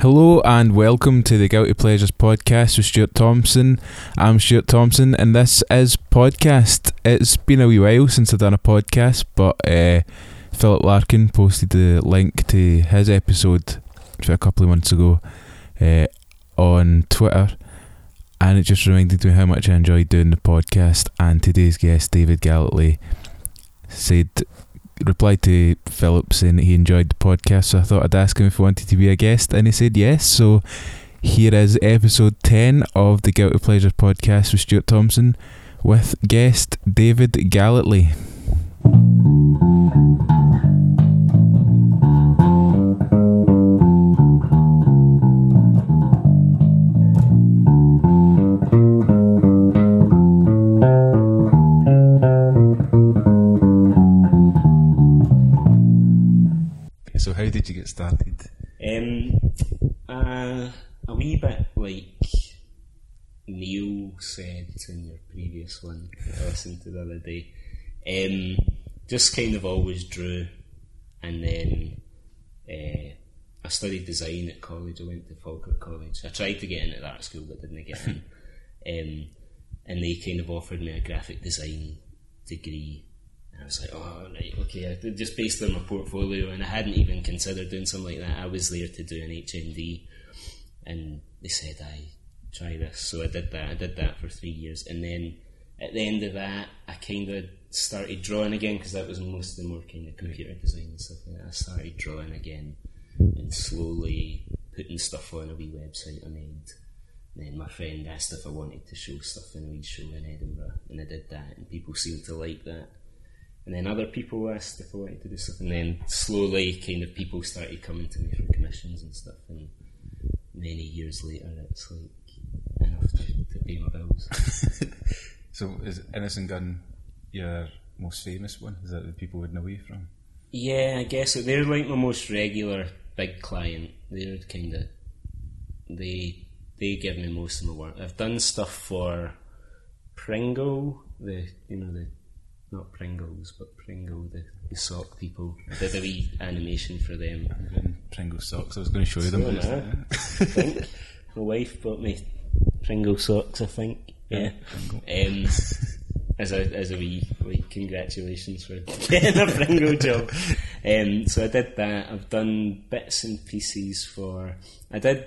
Hello and welcome to the Guilty Pleasures podcast with Stuart Thompson. I'm Stuart Thompson and this is podcast. It's been a wee while since I've done a podcast, but uh, Philip Larkin posted the link to his episode a couple of months ago uh, on Twitter, and it just reminded me how much I enjoyed doing the podcast. And today's guest, David Galletley, said replied to Philip saying that he enjoyed the podcast, so I thought I'd ask him if he wanted to be a guest, and he said yes. So here is episode 10 of the Guilty Pleasure podcast with Stuart Thompson with guest David Galletley. So how did you get started? Um, uh, a wee bit like Neil said in your previous one I listened to the other day. Um, just kind of always drew, and then uh, I studied design at college. I went to Falkirk College. I tried to get into that school but didn't get in. um, and they kind of offered me a graphic design degree I was like, oh, right, okay. I just based on my portfolio, and I hadn't even considered doing something like that. I was there to do an HND, and they said, I try this. So I did that. I did that for three years. And then at the end of that, I kind of started drawing again because that was most of the more kind of computer design and stuff that. I started drawing again and slowly putting stuff on a wee website I made. And then my friend asked if I wanted to show stuff in a wee show in Edinburgh, and I did that, and people seemed to like that and then other people asked if I wanted to do stuff, and then slowly, kind of, people started coming to me for commissions and stuff, and many years later, it's like enough to, to pay my bills. so, is Innocent Gun your most famous one? Is that the people would know you from? Yeah, I guess so. They're like my most regular big client. They're kind of they they give me most of my work. I've done stuff for Pringle, the you know the not Pringles, but Pringle, the, the sock people. I did a wee animation for them. Pringle socks. I was going to show you them. So, I think my wife bought me Pringle socks. I think. Yeah. Um, as a as a wee like congratulations for getting a Pringle job. Um, so I did that. I've done bits and pieces for. I did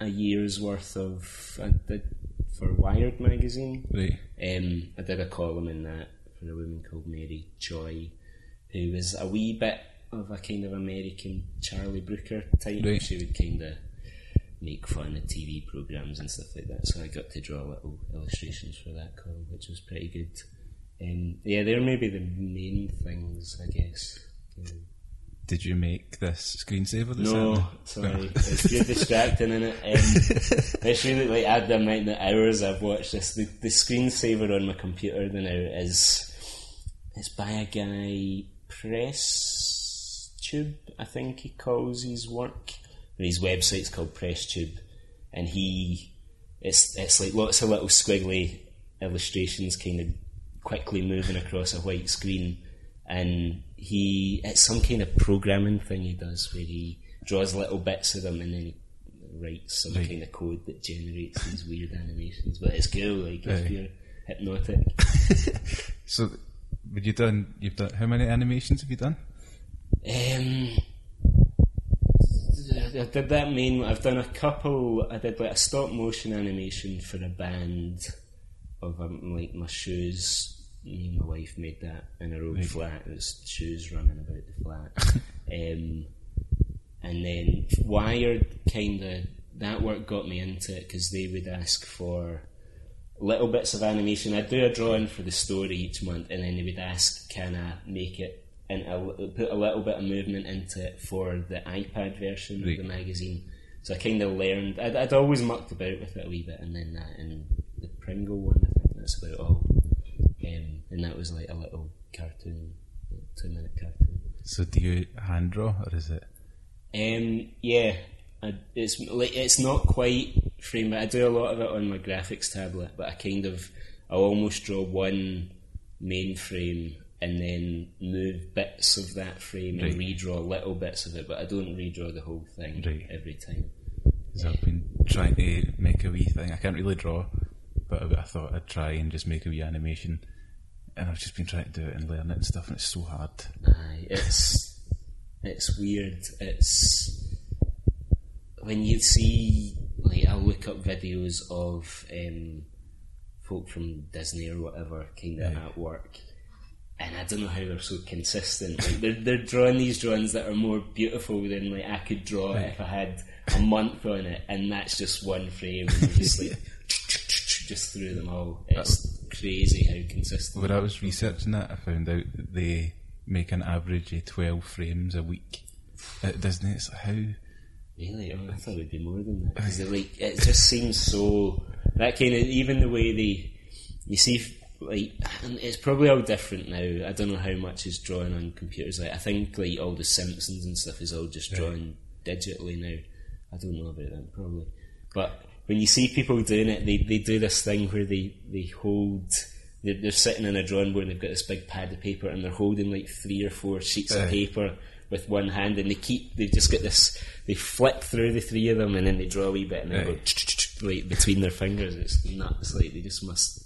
a year's worth of. I did for Wired magazine. Right. Um, I did a column in that for a woman called Mary Joy, who was a wee bit of a kind of American Charlie Brooker type. Right. She would kind of make fun of TV programs and stuff like that. So I got to draw little illustrations for that column, which was pretty good. Um, yeah, they're maybe the main things, I guess. Did you make this screensaver? This No, sorry, it's you're distracting in it. Um, it's really like I the amount the hours I've watched this. The, the screensaver on my computer now is it's by a guy Press Tube, I think he calls his work. His website's called Press Tube, and he it's it's like lots of little squiggly illustrations, kind of quickly moving across a white screen, and he it's some kind of programming thing he does where he draws little bits of them and then he writes some Right. kind of code that generates these weird animations. But it's cool, like if Right. you're hypnotic. So, would you done? You've done how many animations have you done? Um, I did that main. I've done a couple. I did like a stop motion animation for a band of um, like my shoes. Me and my wife made that in a road Right. flat. It was shoes running about the flat. um, and then Wired kind of that work got me into it because they would ask for little bits of animation. I'd do a drawing for the story each month, and then they would ask, "Can I make it and put a little bit of movement into it for the iPad version Right. of the magazine?" So I kind of learned. I'd, I'd always mucked about with it a wee bit, and then that and the Pringle one. I think that's about all. Um, and that was like a little cartoon, two minute cartoon. So, do you hand draw or is it? Um, yeah, I, it's like it's not quite frame. it. I do a lot of it on my graphics tablet, but I kind of I'll almost draw one main frame and then move bits of that frame and redraw little bits of it, but I don't redraw the whole thing Right. every time. 'Cause I've been trying to make a wee thing. I can't really draw, but I, I thought I'd try and just make a wee animation. And I've just been trying to do it and learn it and stuff, and it's so hard. Aye, it's it's weird. It's when you see like I'll look up videos of um, folk from Disney or whatever kind of Aye. at work, and I don't know how they're so consistent. Like they're they're drawing these drawings that are more beautiful than like I could draw it if I had a month on it, and that's just one frame, and just like just through them all. It's crazy how consistent. When I was researching that, I found out that they make an average of 12 frames a week at Disney. It's like, how. Really? Oh, I thought it'd be more than that. 'Cause it, like, it just seems so. That kind of. Even the way they. You see, like. And it's probably all different now. I don't know how much is drawn on computers. Like, I think, like, all the Simpsons and stuff is all just drawn digitally now. I don't know about that, probably. But when you see people doing it, they, they do this thing where they, they hold. They're, sitting in a drawing board and they've got this big pad of paper and they're holding like three or four sheets of paper with one hand and they keep they've just got this they flick through the three of them and then they draw a wee bit and then Aye. go like between their fingers it's nuts like they just must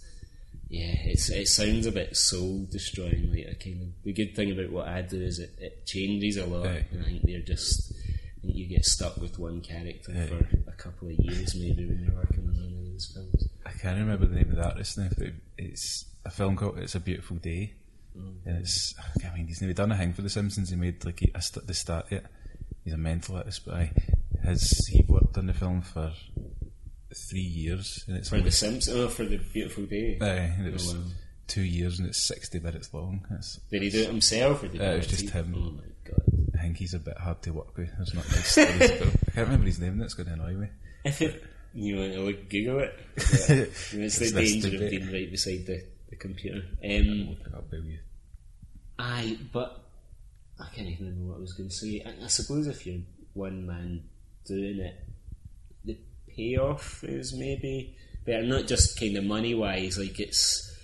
yeah it's it sounds a bit soul destroying like a kind of the good thing about what I do is it, it changes a lot Aye. and I think they're just I think you get stuck with one character Aye. for a couple of years maybe when you're working on one of these films I can't remember the name of the artist now, but it's a film called It's a Beautiful Day. And it's, I mean, he's never done a thing for The Simpsons. He made like a, st- the start yet. He's a mental artist, but I, has he worked on the film for three years? And it's for the Simpsons oh for the beautiful day Aye, and it was wow. two years and it's 60 minutes long. It's, did he do it himself or did Uh, it was just him. oh my god I think he's a bit hard to work with. There's not nice stories about I can't remember his name, that's going to annoy me. You want to look, Google it. Yeah. it's the danger of being right beside the, the computer. Um, Look it up, aye, but I can't even remember what I was going to say. I, I suppose if you're one man doing it, the payoff is maybe better. Not just kind of money wise, like it's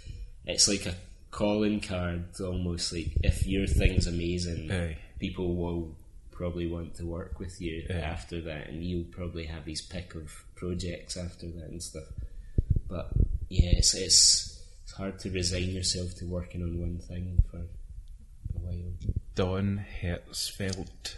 it's like a calling card almost. Like if your thing's amazing, Aye. people will probably want to work with you Yeah. after that, and you'll probably have these pick of projects after that and stuff. But yeah, it's, it's hard to resign yourself to working on one thing for a while. Don Hertzfeldt.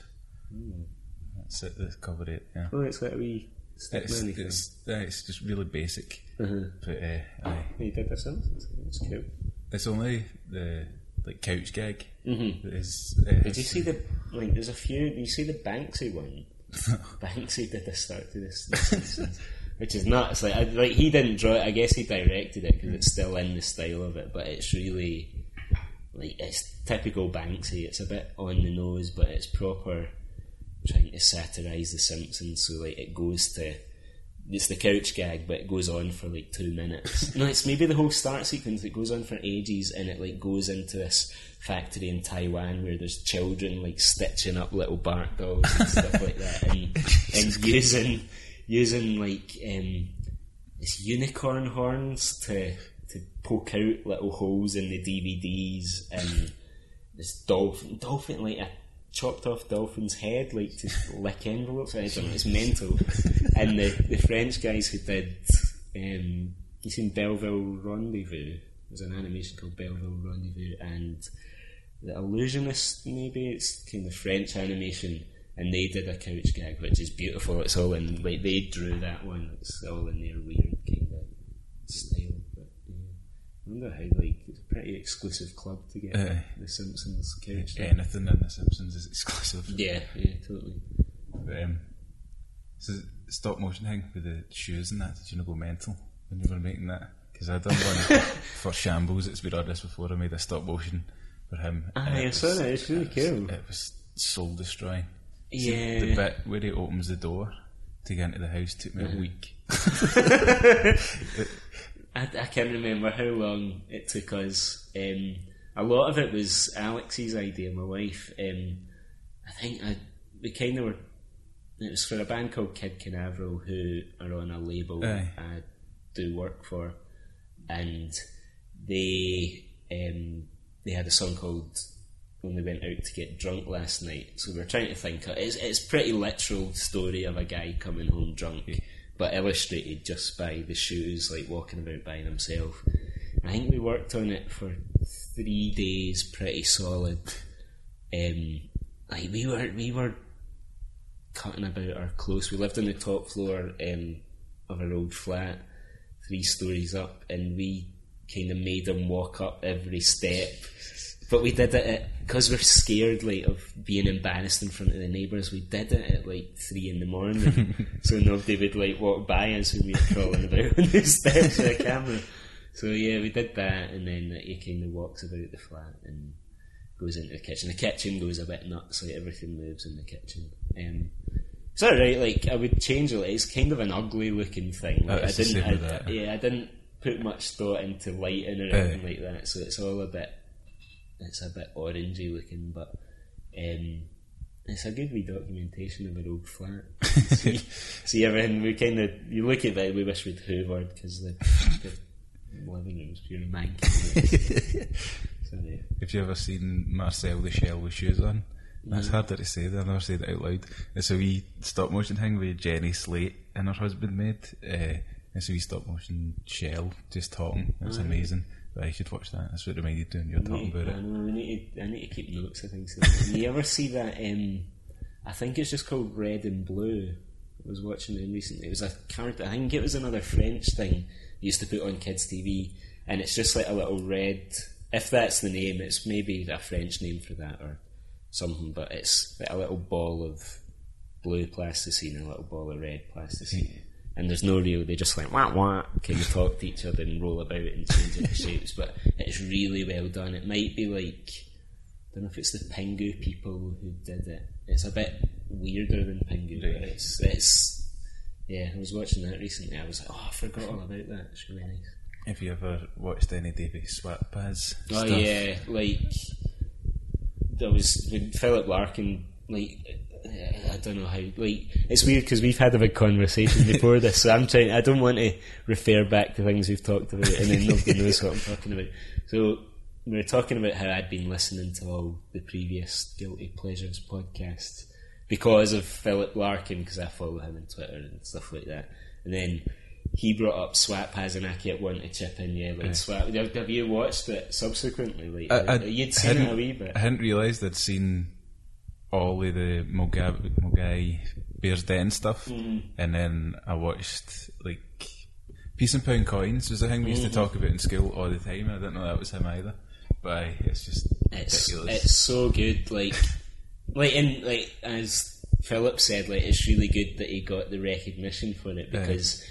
That's it, the cover it, yeah. Oh, it's got a wee stick It's, it's, it's just really basic. Uh-huh. But uh, aye. He did the Simpsons. It's cool. It's only the like couch gag Mhm. that is. Uh, Did you see the like? There's a few. Did you see the Banksy one? Banksy did the start to this, Simpsons, which is nuts. Like, I, like he didn't draw it. I guess he directed it because it's still in the style of it. But it's really like it's typical Banksy. It's a bit on the nose, but it's proper trying to satirise the Simpsons. So like it goes to. It's the couch gag, but it goes on for like two minutes. no, it's maybe the whole start sequence. It goes on for ages, and it like goes into this factory in Taiwan where there's children like stitching up little Bart dolls and stuff like that, and, and using using like um, it's unicorn horns to to poke out little holes in the DVDs, and this dolphin dolphin like a chopped off dolphin's head like to lick envelopes. I don't know, it's mental. and the the French guys who did um, you seen Belleville Rendezvous? There's an animation called Belleville Rendezvous, and the Illusionist maybe it's kind of French animation. And they did a couch gag, which is beautiful. It's all in like they drew that one. It's all in their weird kind of style. But yeah. I wonder how like it's a pretty exclusive club to get Aye. the Simpsons couch. gag. anything in The Simpsons is exclusive. Yeah, yeah, totally. But, um, so stop motion thing with the shoes and that. Did you not go mental when you were making that? Because I done one for Shambles. It's been on this before. I made a stop motion for him. it I saw that. It's really it was- cool. It was soul destroying. So Yeah. the bit where he opens the door to get into the house took me a week. I, I can't remember how long it took us. Um, a lot of it was Alex's idea, my wife. Um, I think I, we kind of were. It was for a band called Kid Canaveral, who are on a label Aye. I do work for, and they um, they had a song called only went out to get drunk last night. So we are trying to think. It's it's pretty literal story of a guy coming home drunk, but illustrated just by the shoes, like walking about by himself. I think we worked on it for three days, pretty solid. Um, like we were we were cutting about our clothes. We lived on the top floor um, of our old flat, three stories up, and we kind of made him walk up every step. But we did it because we're scared, like of being embarrassed in front of the neighbours. We did it at like three in the morning, so nobody would like walk by us when we were crawling about on the steps with a camera. So yeah, we did that, and then he kind of walks about the flat and goes into the kitchen. The kitchen goes a bit nuts, like everything moves in the kitchen. Um, it's alright. Like I would change it. It's kind of an ugly looking thing. Like, I didn't. I, yeah, I didn't put much thought into lighting or anything uh, like that. So it's all a bit it's a bit orangey looking, but um, it's a good wee documentation of our old flat. see, see everything. We kind of you look at it, we wish we'd hoovered because the, the living room's pure manky. so, yeah. Have you ever seen Marcel the Shell with shoes on? That's harder to say. than I've never said it out loud. It's a wee stop motion thing with Jenny Slate and her husband made. Uh, it's a wee stop motion shell just talking. It's amazing. But I should watch that. That's what it reminded you when you were talking about it. I know. I need to. I need to keep notes of things. So. you ever see that? Um, I think it's just called Red and Blue. I was watching it recently. It was a character. I think it was another French thing used to put on kids' TV, and it's just like a little red. If that's the name, it's maybe a French name for that or something. But it's like a little ball of blue plasticine, and a little ball of red plasticine and there's no real. They just like wah wah, kind of talk to each other and roll about and change the shapes. But it's really well done. It might be like I don't know if it's the Pingu people who did it. It's a bit weirder than Pingu, but it's it's yeah. I was watching that recently. I was like, oh, I forgot all about that. It's really nice. Have you ever watched any Davy Swatpaz? Oh stuff? yeah, like there was when Philip Larkin like I don't know how. Like, it's weird because we've had a big conversation before this, so I'm trying. I don't want to refer back to things we've talked about, and then nobody knows what I'm talking about. So we were talking about how I'd been listening to all the previous Guilty Pleasures podcasts because of Philip Larkin, because I follow him on Twitter and stuff like that. And then he brought up Swatpaz and I kept wanting to chip in. Yeah, like Swap. Have you watched it subsequently? Like, I, I, you'd seen it a wee bit. I hadn't realised I'd seen all of the Mulgai, Mulgai Bears Den stuff, mm-hmm. and then I watched like Peace and Pound Coins was the thing we used mm-hmm. to talk about in school all the time. I didn't know that was him either, but aye, it's just it's ridiculous. it's so good. Like like in like as Philip said, like it's really good that he got the recognition for it because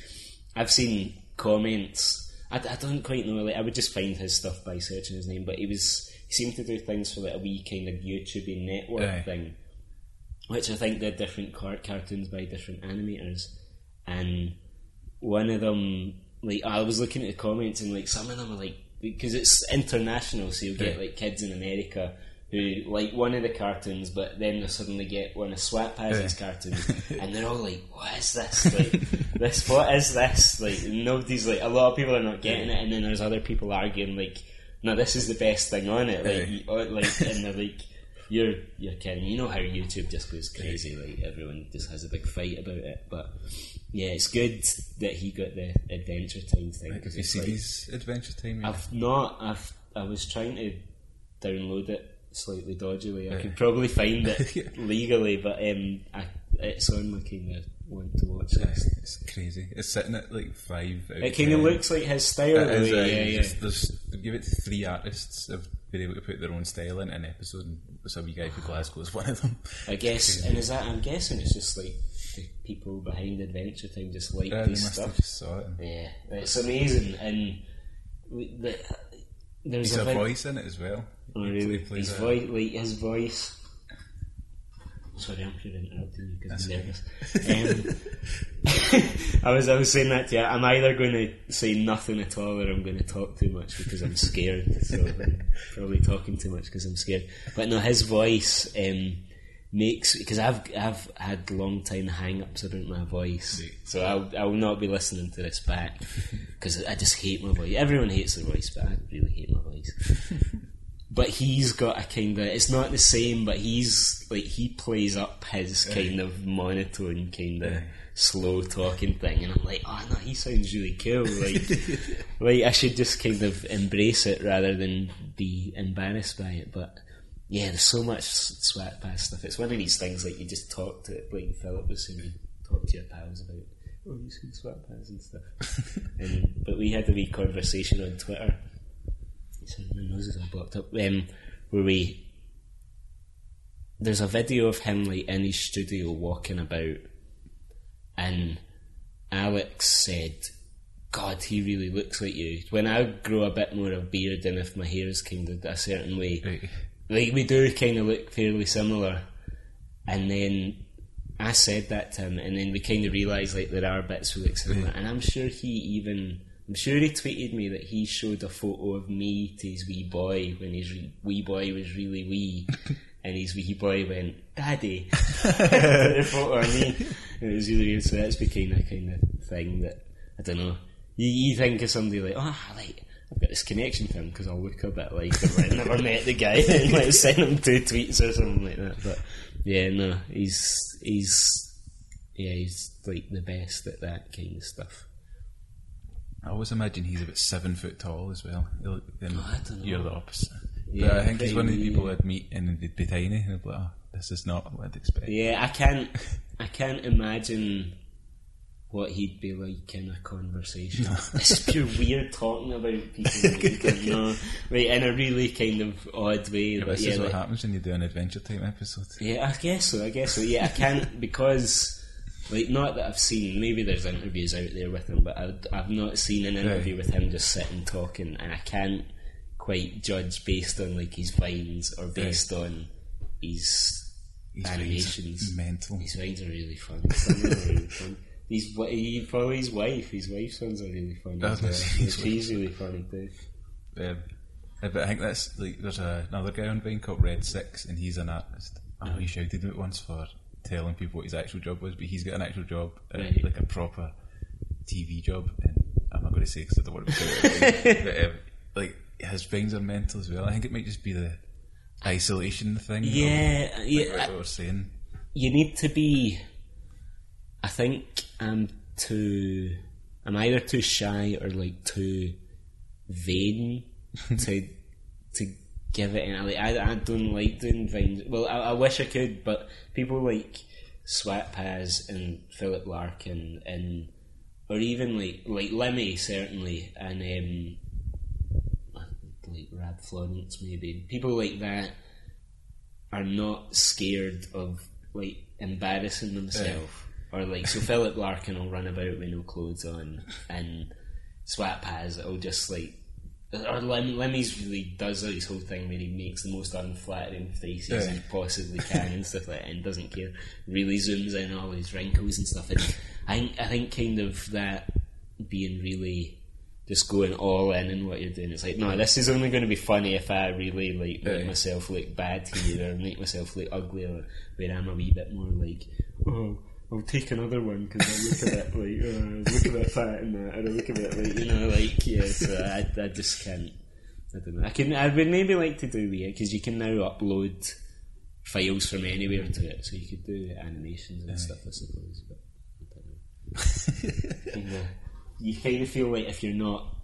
I've seen comments. I, I don't quite know. Like I would just find his stuff by searching his name, but he was he seemed to do things for like a wee kind of YouTube network Aye. thing, which I think they're different car- cartoons by different animators, and one of them like I was looking at the comments and like some of them are like because it's international, so you'll get like kids in America who like one of the cartoons, but then they suddenly get one of Swatpaz's yeah. cartoons, and they're all like, "What is this? Like, this? What is this?" Like, nobody's like, a lot of people are not getting it, and then there's other people arguing like, "No, this is the best thing on it." Like, you, oh, like, and they're like, "You're you're kidding." You know how YouTube just goes crazy. Like everyone just has a big fight about it, but. Yeah, it's good that he got the Adventure Time thing. Have you seen like, his Adventure Time? Yet? I've not. I've I was trying to download it slightly dodgily. I could probably find it legally, but um, I, it's on my kind of want to watch It's, it's crazy. It's sitting at like five. it kind of looks like his style. It is, yeah, yeah. Just, there's give it three artists have been able to put their own style in an episode, and so wee guy from Glasgow is one of them. I guess, and is that? I'm guessing it's just like the people behind Adventure Time just like yeah, these stuff. It. Yeah, it's amazing, and the, there's a, a voice in it as well. Oh, really? His voice, like his voice. Sorry, I'm here interrupting you because I'm nervous. Um, I was I was saying that to you. I'm either going to say nothing at all, or I'm going to talk too much because I'm scared. so I'm probably talking too much because I'm scared. But no, his voice um, makes because I've I've had long time hang-ups about my voice, so I'll I will not be listening to this back because I just hate my voice. Everyone hates their voice, but I really hate my voice. But he's got a kind of it's not the same, but he's like he plays up his kind of monotone, kind of slow talking thing, and I'm like, oh no, he sounds really cool. Like, like I should just kind of embrace it rather than be embarrassed by it. But yeah, there's so much Swatpaz stuff. It's one of these things like you just talk to like Philip was saying, you talk to your pals about. Oh, you see Swatpaz and stuff. and but we had a wee conversation on Twitter. My nose is all blocked up. Um, where we there's a video of him like in his studio walking about, and Alex said, "God, he really looks like you." When I grow a bit more of beard and if my hair is kind of a certain way, Right. like we do kind of look fairly similar. And then I said that to him, and then we kind of realised like there are bits we look similar. And I'm sure he even, I'm sure he tweeted me that he showed a photo of me to his wee boy when his re- wee boy was really wee, and his wee boy went, "Daddy," a photo of me. And it was really weird. So that's became a kind of thing that I don't know. You, you think of somebody like, oh, like I've got this connection to him because I'll look a bit like him. I never met the guy and like send him two tweets or something like that. But yeah, no, he's he's yeah, he's like the best at that kind of stuff. I always imagine he's about seven foot tall as well. He'll- Then Oh, I don't know. you're the opposite. Yeah, but I think he's one of the people I'd meet and they'd be tiny and I'd be like, oh, this is not what I'd expect. Yeah, I can't I can't imagine what he'd be like in a conversation. this is pure weird talking about people that you can know, like in a really kind of odd way. But but this yeah, is what like- happens when you do an adventure time episode. Yeah, I guess so. I guess so. Yeah, I can't because, like, not that I've seen. Maybe there's interviews out there with him, but I've, I've not seen an interview with him just sitting talking, and I can't quite judge based on like his vines or based on his, His animations. mental. His vines are really fun. Some of them are really fun. He's he follow his wife. His wife's ones are really funny. As was well. gonna his She's really funny too. Um, uh, but I think that's like there's a, another guy on Vine called Red Six, and he's an artist. Know he shouted at once for telling people what his actual job was, but he's got an actual job, uh, Right. like a proper TV job. And I'm not going to say because I don't want to be but um, like his vines are mental as well. I think it might just be the isolation thing. Yeah, like yeah. what we were saying. you need to be. I think I'm too. I'm either too shy or like too vain to give it. And like, I I don't like doing vines. Well, I, I wish I could, but people like Swat Paz and Philip Larkin and or even like like Lemmy certainly and um like Rad Florence maybe people like that are not scared of like embarrassing themselves or like so Philip Larkin will run about with no clothes on and Swat Paz will just like or Lem, Lemmy's really does this whole thing where he makes the most unflattering faces Yeah. he possibly can and stuff like that and doesn't care really zooms in all his wrinkles and stuff and I think, I think kind of that being really just going all in in what you're doing. It's like, no, this is only going to be funny if I really like make Yeah. myself look bad here or make myself look ugly or where I'm a wee bit more like, oh, I'll take another one because I look a bit like, uh, look a bit fat and that, or I look a bit like, you know, like, yeah, so I, I just can't, I don't know. I can, I would maybe like to do weird because you can now upload files from anywhere to it, so you could do animations and stuff, I suppose, but I don't know. You kind of feel like if you're not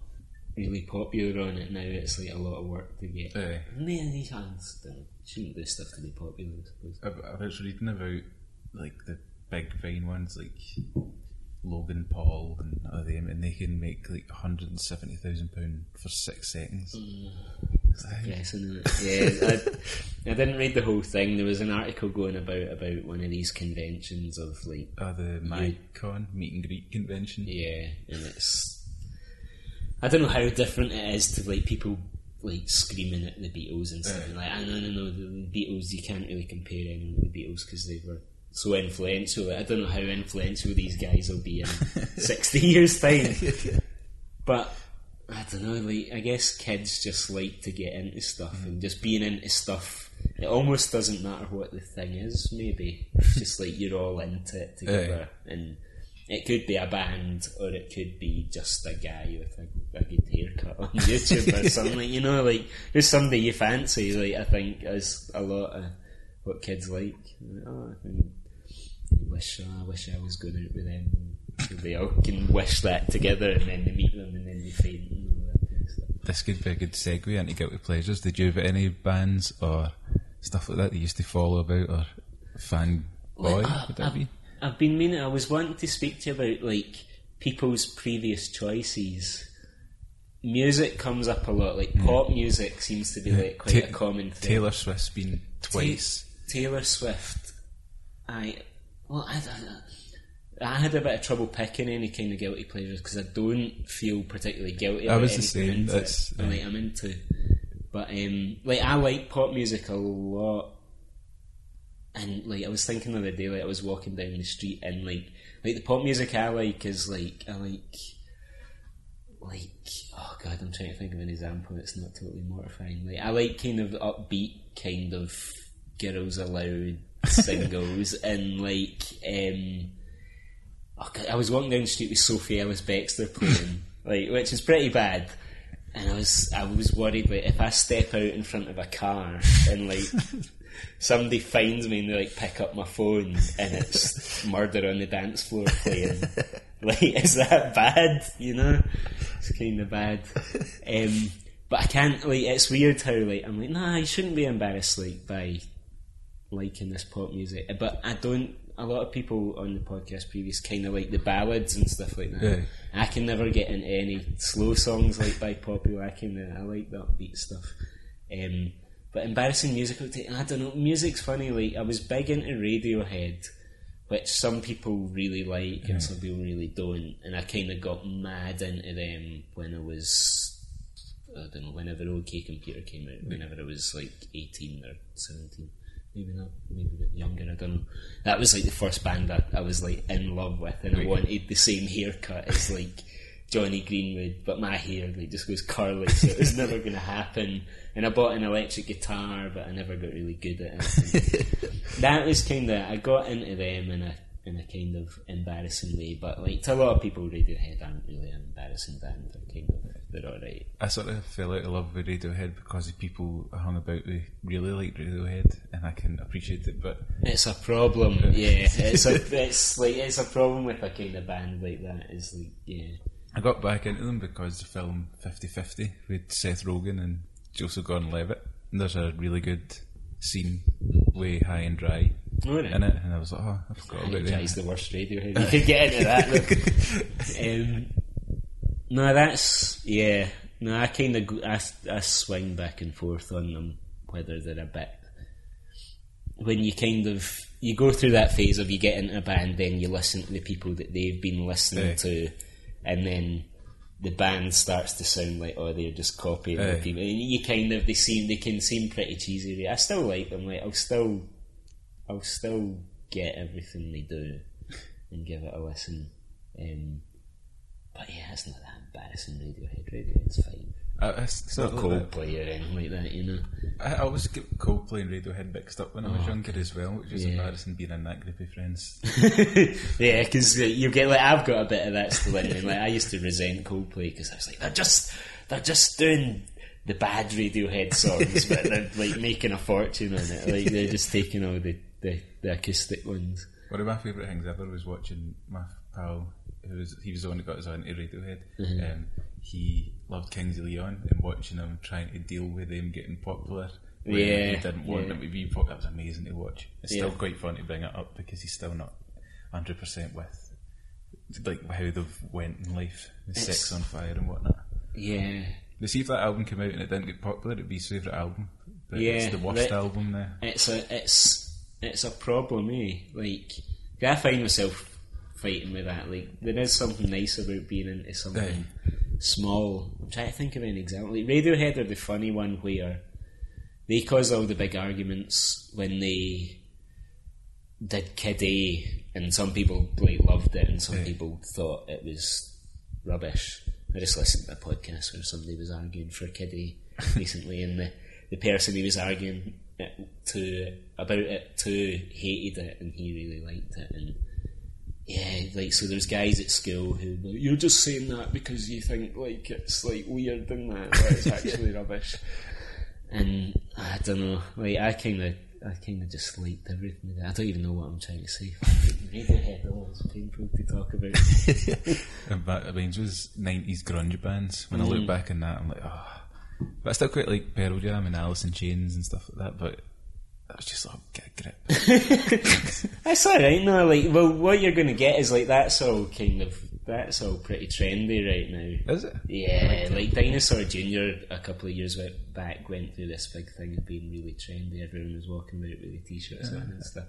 really popular on it now, it's like a lot of work to get. Aye. Then hands shouldn't do stuff to be popular, I suppose. I, I was reading about like the big Vine ones, like Logan Paul and other them, and they can make like 170,000 pound for six seconds. Isn't it? Yeah, I, I didn't read the whole thing. There was an article going about about one of these conventions of like, Uh, the MagCon meet and greet convention. yeah, and it's. I don't know how different it is to like people like screaming at the Beatles and stuff. Like, I know, no, no, the Beatles. You can't really compare anyone to the Beatles because they were so influential. I don't know how influential these guys will be in sixty years' time. But I don't know. Like I guess kids just like to get into stuff and just being into stuff. It almost doesn't matter what the thing is. Maybe it's just like you're all into it together, and it could be a band or it could be just a guy with a, a good haircut on YouTube or something. You know, like just somebody you fancy. Like I think is a lot of what kids like. Oh, I wish oh, I wish I was going out with them. They all can wish that together, and then they meet them, and then they. And all that kind of stuff. This could be a good segue into guilty pleasures. Did you have any bands or stuff like that that you used to follow about or fan boy? Like, would that I've, be? I've been meaning. I was wanting to speak to you about like people's previous choices. Music comes up a lot. Like hmm. pop music seems to be like quite Ta- a common thing. Taylor Swift's been twice. Taylor Swift. I well, I, I, I had a bit of trouble picking any kind of guilty pleasures because I don't feel particularly guilty. I was the same, that's-. I'm like I'm into, but um, like I like pop music a lot. And like I was thinking the other day, like I was walking down the street and like like the pop music I like is like I like like oh god, I'm trying to think of an example that's not totally mortifying. Like I like kind of upbeat kind of girls aloud singles and like um I was walking down the street with Sophie Ellis Bextor playing, like which is pretty bad. And I was I was worried like if I step out in front of a car and like somebody finds me and they like pick up my phone and it's murder on the dance floor playing. like, is that bad? You know, it's kind of bad. Um, but I can't like. It's weird how like I'm like, nah, you shouldn't be embarrassed like by liking this pop music. But I don't. A lot of people on the podcast previous kind of like the ballads and stuff like that. Yeah. I can never get into any slow songs like by popular. I can. Uh, I like the upbeat stuff. Um, but embarrassing music, I don't know. Music's funny. Like I was big into Radiohead, which some people really like and some people really don't. And I kind of got mad into them when I was, I don't know, whenever OK Computer came out. Whenever I was like eighteen or seventeen, maybe not, maybe a bit younger. I don't know. That was like the first band that I was like in love with, and I wanted the same haircut as like. Jonny Greenwood, but my hair like just goes curly, so it was never going to happen. And I bought an electric guitar, but I never got really good at it. that was kind of I got into them in a in a kind of embarrassing way, but like to a lot of people, Radiohead aren't really an embarrassing band. They're kind of they're all right. I sort of fell out of love with Radiohead because the people I hung about with really liked Radiohead, and I can appreciate it. But It's a problem, yeah. It's a it's like it's a problem with a kind of band like that. Is like yeah. I got back into them because the film 50-50 with Seth Rogen and Joseph Gordon-Levitt, and there's a really good scene way high and dry Alright. in it, and I was like, oh, I forgot about that. the worst Radiohead. You could get into that. Um, no, that's yeah. No, I kind of I, I swing back and forth on them whether they're a bit. When you kind of you go through that phase of you get into a band, then you listen to the people that they've been listening Aye. to, and then the band starts to sound like oh they're just copying the people. And you kind of they seem they can seem pretty cheesy. I still like them. Like I'll still I'll still get everything they do and give it a listen. Um, but yeah, it's not that embarrassing. Radiohead, Radiohead's fine. I, it's It's not. Coldplay or anything like that, you know. I, I always get Coldplay and Radiohead mixed up when I was oh, younger as well, which is Yeah. embarrassing being in that group of friends. yeah, because you get like I've got a bit of that still in me. Like I used to resent Coldplay because I was like they're just they're just doing the bad Radiohead songs, but they're like making a fortune on it. Like they're just taking all the the, the acoustic ones. One of my favourite things ever was watching my pal, who was he was the one who got us onto Radiohead. Um, he loved Kings of Leon and watching him trying to deal with them getting popular. when Yeah, he didn't want yeah. them to be popular. That was amazing to watch. It's still Yeah. quite fun to bring it up because he's still not hundred percent with like how they've went in life, It's- sex on fire and whatnot. Yeah, But see if that album came out and it didn't get popular, it'd be his favourite album. But Yeah, it's the worst that- album there. it's a it's it's a problem, eh? Like I find myself fighting with that. Like there is something nice about being into uh, something small. I'm trying to think of an example. Like Radiohead are the funny one where they caused all the big arguments when they did Kid A, and some people like loved it, and some Yeah. people thought it was rubbish. I just listened to a podcast where somebody was arguing for Kid A recently, and the the person he was arguing to about it to hated it, and he really liked it, and yeah, like so. There's guys at school who like, you're just saying that because you think like it's like weird and that, but it's actually rubbish. And I don't know, like I kind of, I kind of just liked everything. I don't even know what I'm trying to say. Radiohead, oh, it's painful to talk about. but I mean, it was nineties grunge bands. When I look mm. back on that, I'm like, oh. But I still quite like Pearl Jam and Alice in Chains and stuff like that. But I was just like, get a grip. That's alright, no, like, well, what you're going to get is like, that's all kind of, that's all pretty trendy right now. Is it? Yeah, like Dinosaur Jr. a couple of years back went through this big thing of being really trendy. Everyone was walking about with the t-shirts on and stuff.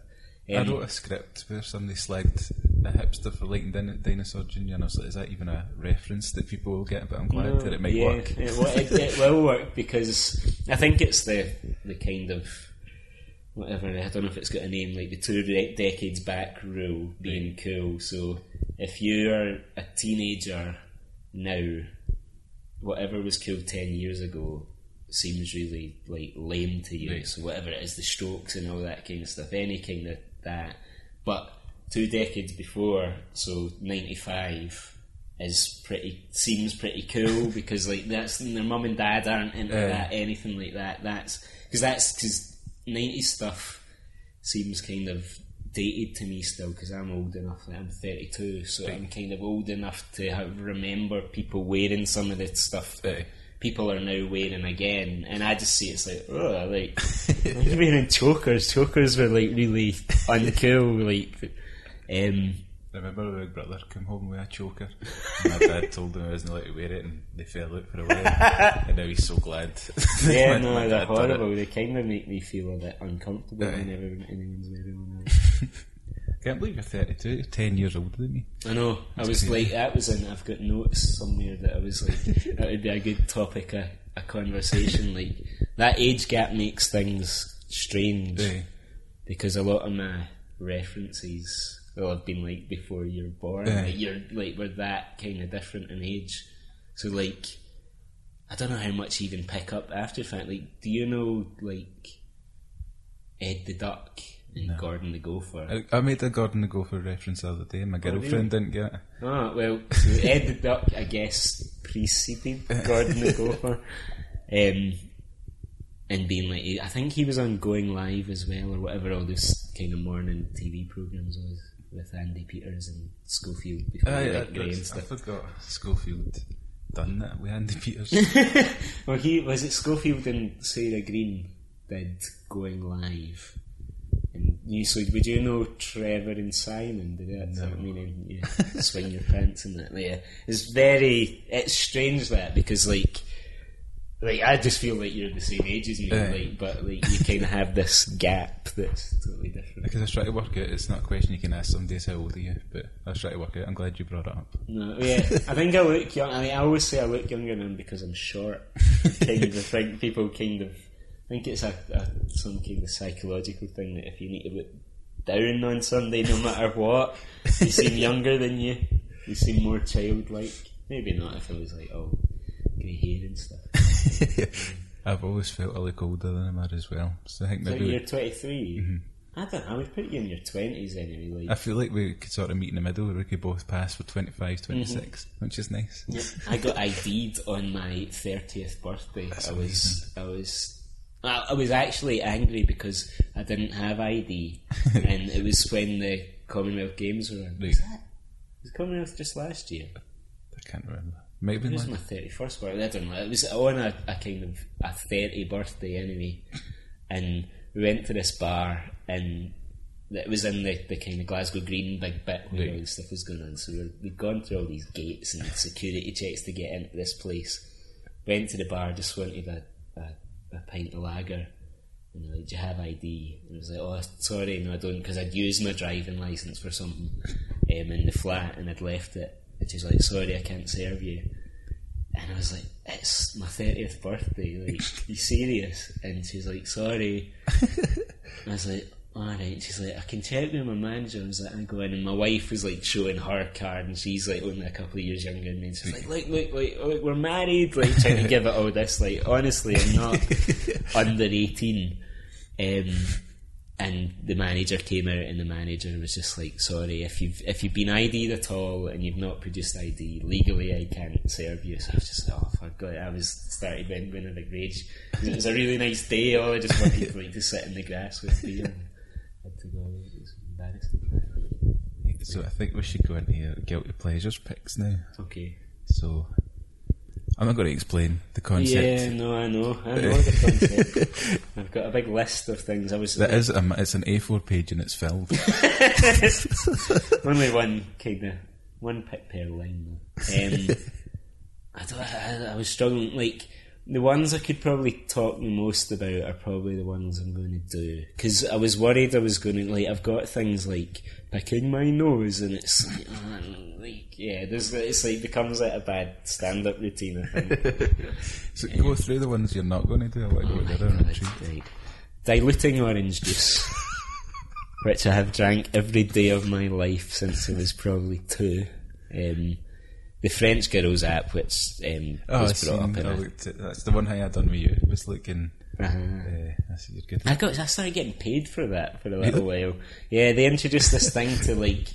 I Um, wrote a script where somebody slagged a hipster for liking Din- Dinosaur Jr. and I was like, is that even a reference that people will get? But I'm glad that it might yeah, work. It, will- it, it will work because I think it's the the kind of whatever I don't know if it's got a name like the two de- decades back rule being cool. So if you're a teenager now, whatever was cool ten years ago seems really like lame to you. Right. So whatever it is, the Strokes and all that kind of stuff, any kind of that. But two decades before, so ninety five is pretty seems pretty cool because like that's their mum and dad aren't into Yeah. that anything like that. That's because that's because nineties stuff seems kind of dated to me still because I'm old enough. I'm thirty two, so I'm kind of old enough to have, remember people wearing some of the stuff that Aye. people are now wearing again, and I just see it's like, oh, like you're wearing chokers. Chokers were like really uncool. Like, um, I remember my big brother came home with a choker. And my dad told him I wasn't allowed to wear it, and they fell out for a while. and now he's so glad. yeah, no, my they're horrible. They kind of make me feel a bit uncomfortable Aye. whenever anyone's wearing them. I can't believe you're 32. You're 10 years older than me. I know. I was like, that was in. I've got notes somewhere that I was like, that would be a good topic, a, a conversation. like that age gap makes things strange Aye. because a lot of my references will have been like before you're born. Aye. Like you're like we're that kind of different in age. So like, I don't know how much you even pick up after the fact. Like, do you know like Ed the Duck and Gordon the Gopher? I, I made a Gordon the Gopher reference the other day, and my girlfriend didn't get it. Oh, well, so Ed the Duck, I guess, preceded Gordon the Gopher. Um, and being like, I think he was on Going Live as well, or whatever all those kind of morning TV programs was with Andy Peters and Schofield uh, before Aye, they I, went grey and I stuff. forgot Schofield done that with Andy Peters. Well, he was it Schofield and Sarah Greene did Going Live. And you, so would you know Trevor and Simon? Did that sort of meaning you swing your pants and that? Yeah, it's very it's strange that because like like I just feel like you're the same age as me, Aye. like but like you kind of have this gap that's totally different. because I was trying to work out, it's not a question you can ask somebody, is how old are you? But I was trying to work it. I'm glad you brought it up. No, yeah, I think I look young. I mean, I always say I look younger than because I'm short. kind of think people kind of I think it's a, a some kind of psychological thing that if you need to look down on somebody, no matter what, you seem younger than you. You seem more childlike. Maybe not if I was like oh hair and stuff. I've always felt I look older than I'm as well. So I think So maybe you're 23. Mm-hmm. I don't. know, I would put you in your 20s anyway. Like I feel like we could sort of meet in the middle where we could both pass for 25, mm-hmm. 26, which is nice. I got ID'd on my thirtieth birthday. I was, I was, I I was actually angry because I didn't have ID, and it was when the Commonwealth Games were on. Was Right. that? Was Commonwealth just last year? I can't remember. Might have It been was like, my thirty-first birthday. I don't know. It was on a, a kind of a thirty birthday anyway, and we went to this bar, and it was in the, the kind of Glasgow Green big bit where all this stuff was going on. So we're, we'd gone through all these gates and security checks to get into this place. Went to the bar, just wanted a, a, a pint of lager. And like, do you have ID? And I was like, oh, sorry, no, I don't, because I'd used my driving licence for something um, in the flat and I'd left it. And she's like, sorry, I can't serve you. And I was like, it's my 30th birthday, like, you serious? And she's like, sorry. And I was like, alright. She's like, I can check with my manager. I was like, I go in, and my wife was like showing her card, and she's like only a couple of years younger than me. And she's like, look, look, look, look, we're married. Like, trying to give it all this. Like, honestly, I'm not under 18. Um, and the manager came out, and the manager was just like, "Sorry, if you've if you've been ID'd at all and you've not produced ID legally, I can't serve you." So I was just, "Oh, for God!" I was started going a big rage. It was a really nice day. All I just wanted like to sit in the grass with beer. And had to go. It was embarrassing. So I think we should go into your guilty pleasures picks now. Okay. So I'm not going to explain the concept. Yeah, no, I know. I know the concept. I've got a big list of things. I was That is, a, it's an A4 page and it's filled. only one kind of one pick per line. Though. Um, I, I, I was struggling. Like the ones I could probably talk the most about are probably the ones I'm going to do because I was worried I was going to like. I've got things like picking my nose, and it's like, oh, like yeah, there's it's like becomes like a bad stand-up routine. I think. So go through the ones you're not going to do. I want to go with the other one. Right. Diluting orange juice, which I have drank every day of my life since I was probably two. Um, the French Girls app, which um, Oh, was I brought up in I looked at, that's the one I had done with you. It was looking. Uh-huh. Uh, good. I got I started getting paid for that for a little while. Yeah, they introduced this thing to like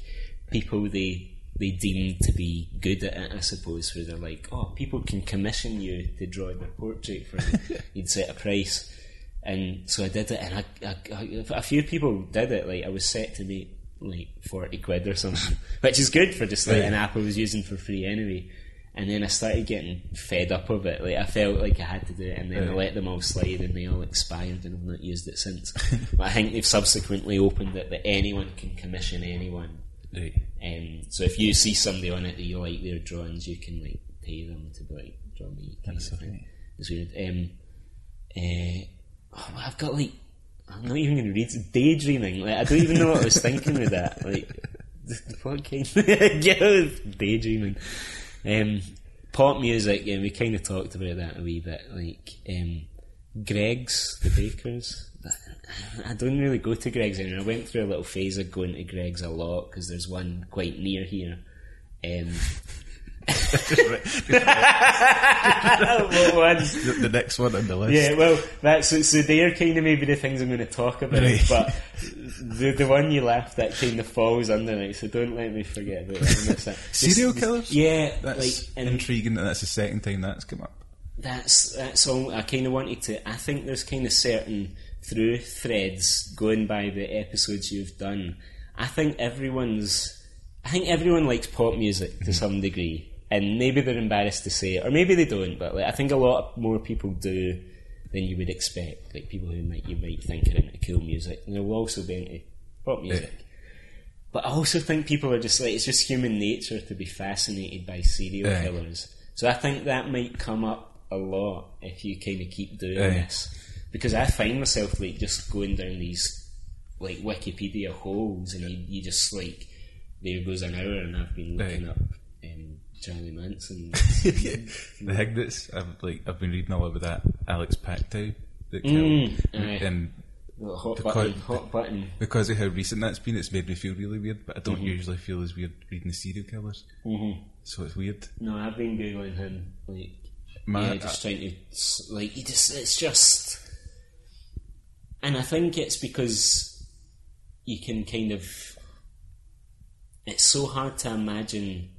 people they they deem to be good at it, I suppose, where they're like, oh, people can commission you to draw their portrait for them. You'd set a price. And so I did it, and I, I, I, a few people did it. Like I was set to make like forty quid or something, which is good for just like an app I was using for free anyway. And then I started getting fed up of it. Like I felt like I had to do it, and then I let them all slide, and they all expired, and I've not used it since. but I think they've subsequently opened it that anyone can commission anyone. Right. Um, so if you see somebody on it that you like their drawings, you can like pay them to like draw me. Kind That's of thing. okay. It's weird. Um, uh, oh, I've got like I'm not even going to read it. daydreaming. Like I don't even know what I was thinking with that. Like what kind? yeah, daydreaming. Um, pop music. Yeah, we kind of talked about that a wee bit. Like um, Greggs, the bakers. I don't really go to Greggs anymore. I went through a little phase of going to Greggs a lot because there's one quite near here. Um, what? The, the next one on the list. Yeah, well, that's so, they're kind of maybe the things I'm going to talk about, Right. but the the one you left at kind of falls under it, so don't let me forget about that. I miss that. Serial This- killers? Yeah, That's like and intriguing that that's the second time that's come up. that's that's all. I kind of wanted to. I think there's kind of certain through threads going by the episodes you've done. I think everyone's. I think everyone likes pop music to mm-hmm. some degree, and maybe they're embarrassed to say it, or maybe they don't. But like, I think a lot more people do than you would expect. Like people who might you might think are into cool music, and they'll also be into pop music. But I also think people are just like it's just human nature to be fascinated by serial Aye. killers. So I think that might come up a lot if you kind of keep doing Aye. this, because I find myself like just going down these like Wikipedia holes, and you, you just like there goes an hour, and I've been looking up um, Charlie Manson. the thing that's I've like I've been reading all about that Alex Pacteau that killed, Mm, aye. and hot Because- button, hot button. because of how recent that's been, it's made me feel really weird. But I Mm-hmm. don't usually feel as weird reading the serial killers, hmm so it's weird. No, I've been googling him, like, My- yeah, just trying to, like, he just, it's just, and I think it's because you can kind of, it's so hard to imagine.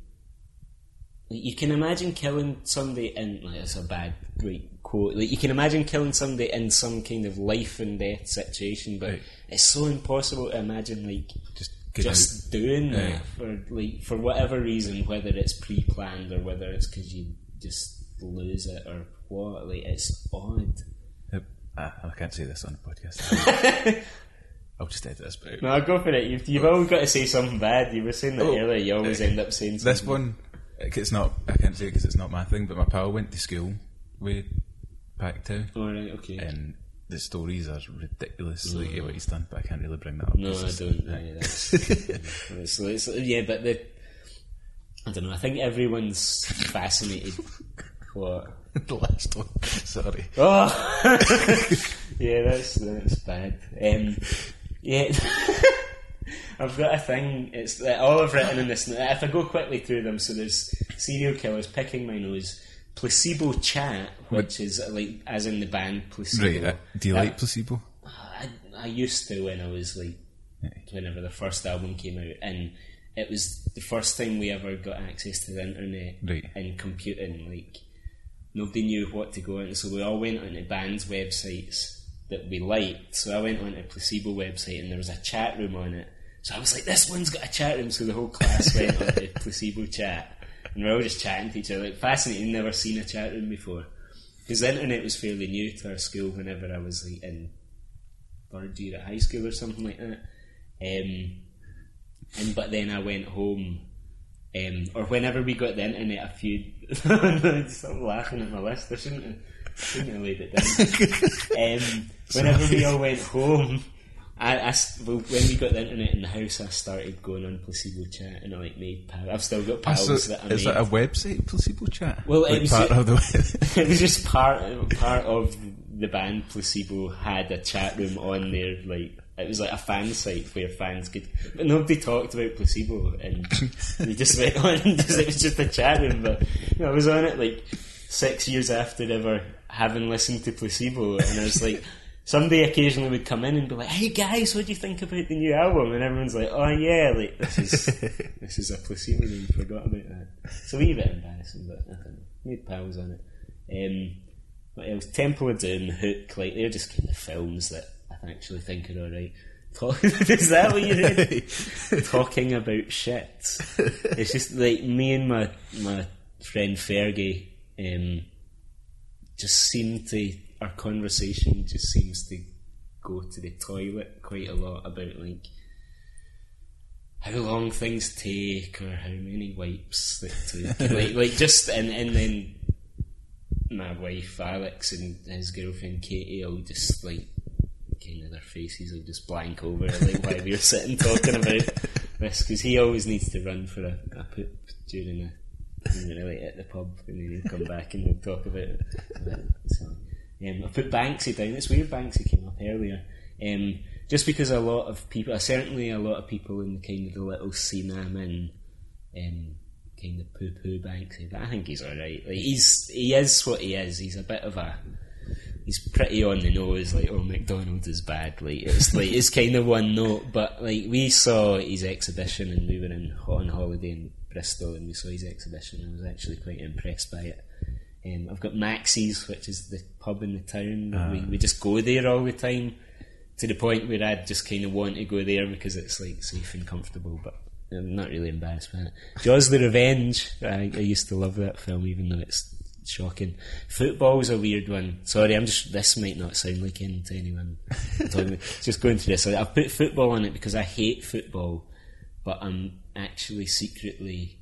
You can imagine killing somebody in, like, it's a bad, great quote. Like, you can imagine killing somebody in some kind of life and death situation, but Right. it's so impossible to imagine, like, Just just doing that for like for whatever reason, whether it's pre-planned or whether it's because you just lose it or what. Like it's odd. out. Ah, I can't say this on the podcast. I'll just edit this bit. out. No, go for it. You've, you've always got to say something bad. You were saying that Oh, earlier. You always uh, end up saying something. This one, it's not. I can't say because it's not my thing. But my pal went to school with Pacteau, All right. Okay. and the stories are ridiculously what he's done. But I can't really bring that up. no, I don't. Yeah, it's, it's, yeah, but the I don't know. I think everyone's fascinated. What? the last one. Sorry. Oh, yeah, that's that's bad. Um, yeah, I've got a thing. It's uh, all I've written in this. If I go quickly through them, so there's serial killers picking my nose, placebo chat, which is uh, like as in the band placebo. Right. Uh, do you That- like placebo? I, I used to when I was like, whenever the first album came out, and it was the first time we ever got access to the internet Right. and computing. Like nobody knew what to go on, so we all went onto bands' websites that we liked. So I went onto a Placebo website, and there was a chat room on it. So I was like, "This one's got a chat room." So the whole class went onto Placebo chat, and we are all just chatting to each other. Like fascinating, never seen a chat room before. Because the internet was fairly new to our school whenever I was like in third year at high school or something like that. Um, and but then I went home, um, or whenever we got the internet, a few. Stop laughing at my list. I shouldn't have, shouldn't have laid it down. um, whenever we all went home, I, I well, when we got the internet in the house, I started going on placebo chat and I like made pals. I've still got pals So, that I is made. that a website, Placebo Chat? Well, it was- part of the it was just part part of the band Placebo had a chat room on there, like it was like a fan site where fans could, but nobody talked about Placebo, and we just went on. And just, it was just a chat room, but you know, I was on it like six years after ever having listened to Placebo, and I was like. Somebody occasionally would come in and be like, "Hey guys, what do you think about the new album?" And everyone's like, "Oh yeah, like this is this is a placebo room. Forgot about that." So a wee bit embarrassing, but I don't know. Made pals on it. Um, what else? Temple of Doom, Hook, like they're just kind of films that I actually think are alright. Is that what you did? Talking about shit. It's just like me and my my friend Fergie um, just seem to our conversation just seems to go to the toilet quite a lot about like how long things take or how many wipes that took. like like just and and then my wife Alex and his girlfriend Katie will just like kind of their faces will just blank over like while we're sitting talking about this because he always needs to run for a, a poop during a you know, like at the pub and then he'll come back and we'll talk about it. So, um, I put Banksy down. It's weird Banksy came up earlier. Um, just because a lot of people, uh, certainly a lot of people in kind of the little scene I'm in, um, kind of poo poo Banksy, but I think he's alright. Like he's he is what he is. He's a bit of a he's pretty on the nose. Like oh, McDonald's is bad. Like it's like it's kind of one note. But like we saw his exhibition and we were in on holiday in Bristol and we saw his exhibition. and I was actually quite impressed by it. Um, I've got Maxie's, which is the pub in the town. that we, we just go there all the time to the point where I'd just kind of want to go there because it's like safe and comfortable. But I'm not really embarrassed by it. Jaws: The Revenge. I, I used to love that film, even though it's shocking. Football's a weird one. Sorry, I'm just. This might not sound like anything to anyone. Talking just going through this. I've put football on it because I hate football, but I'm actually secretly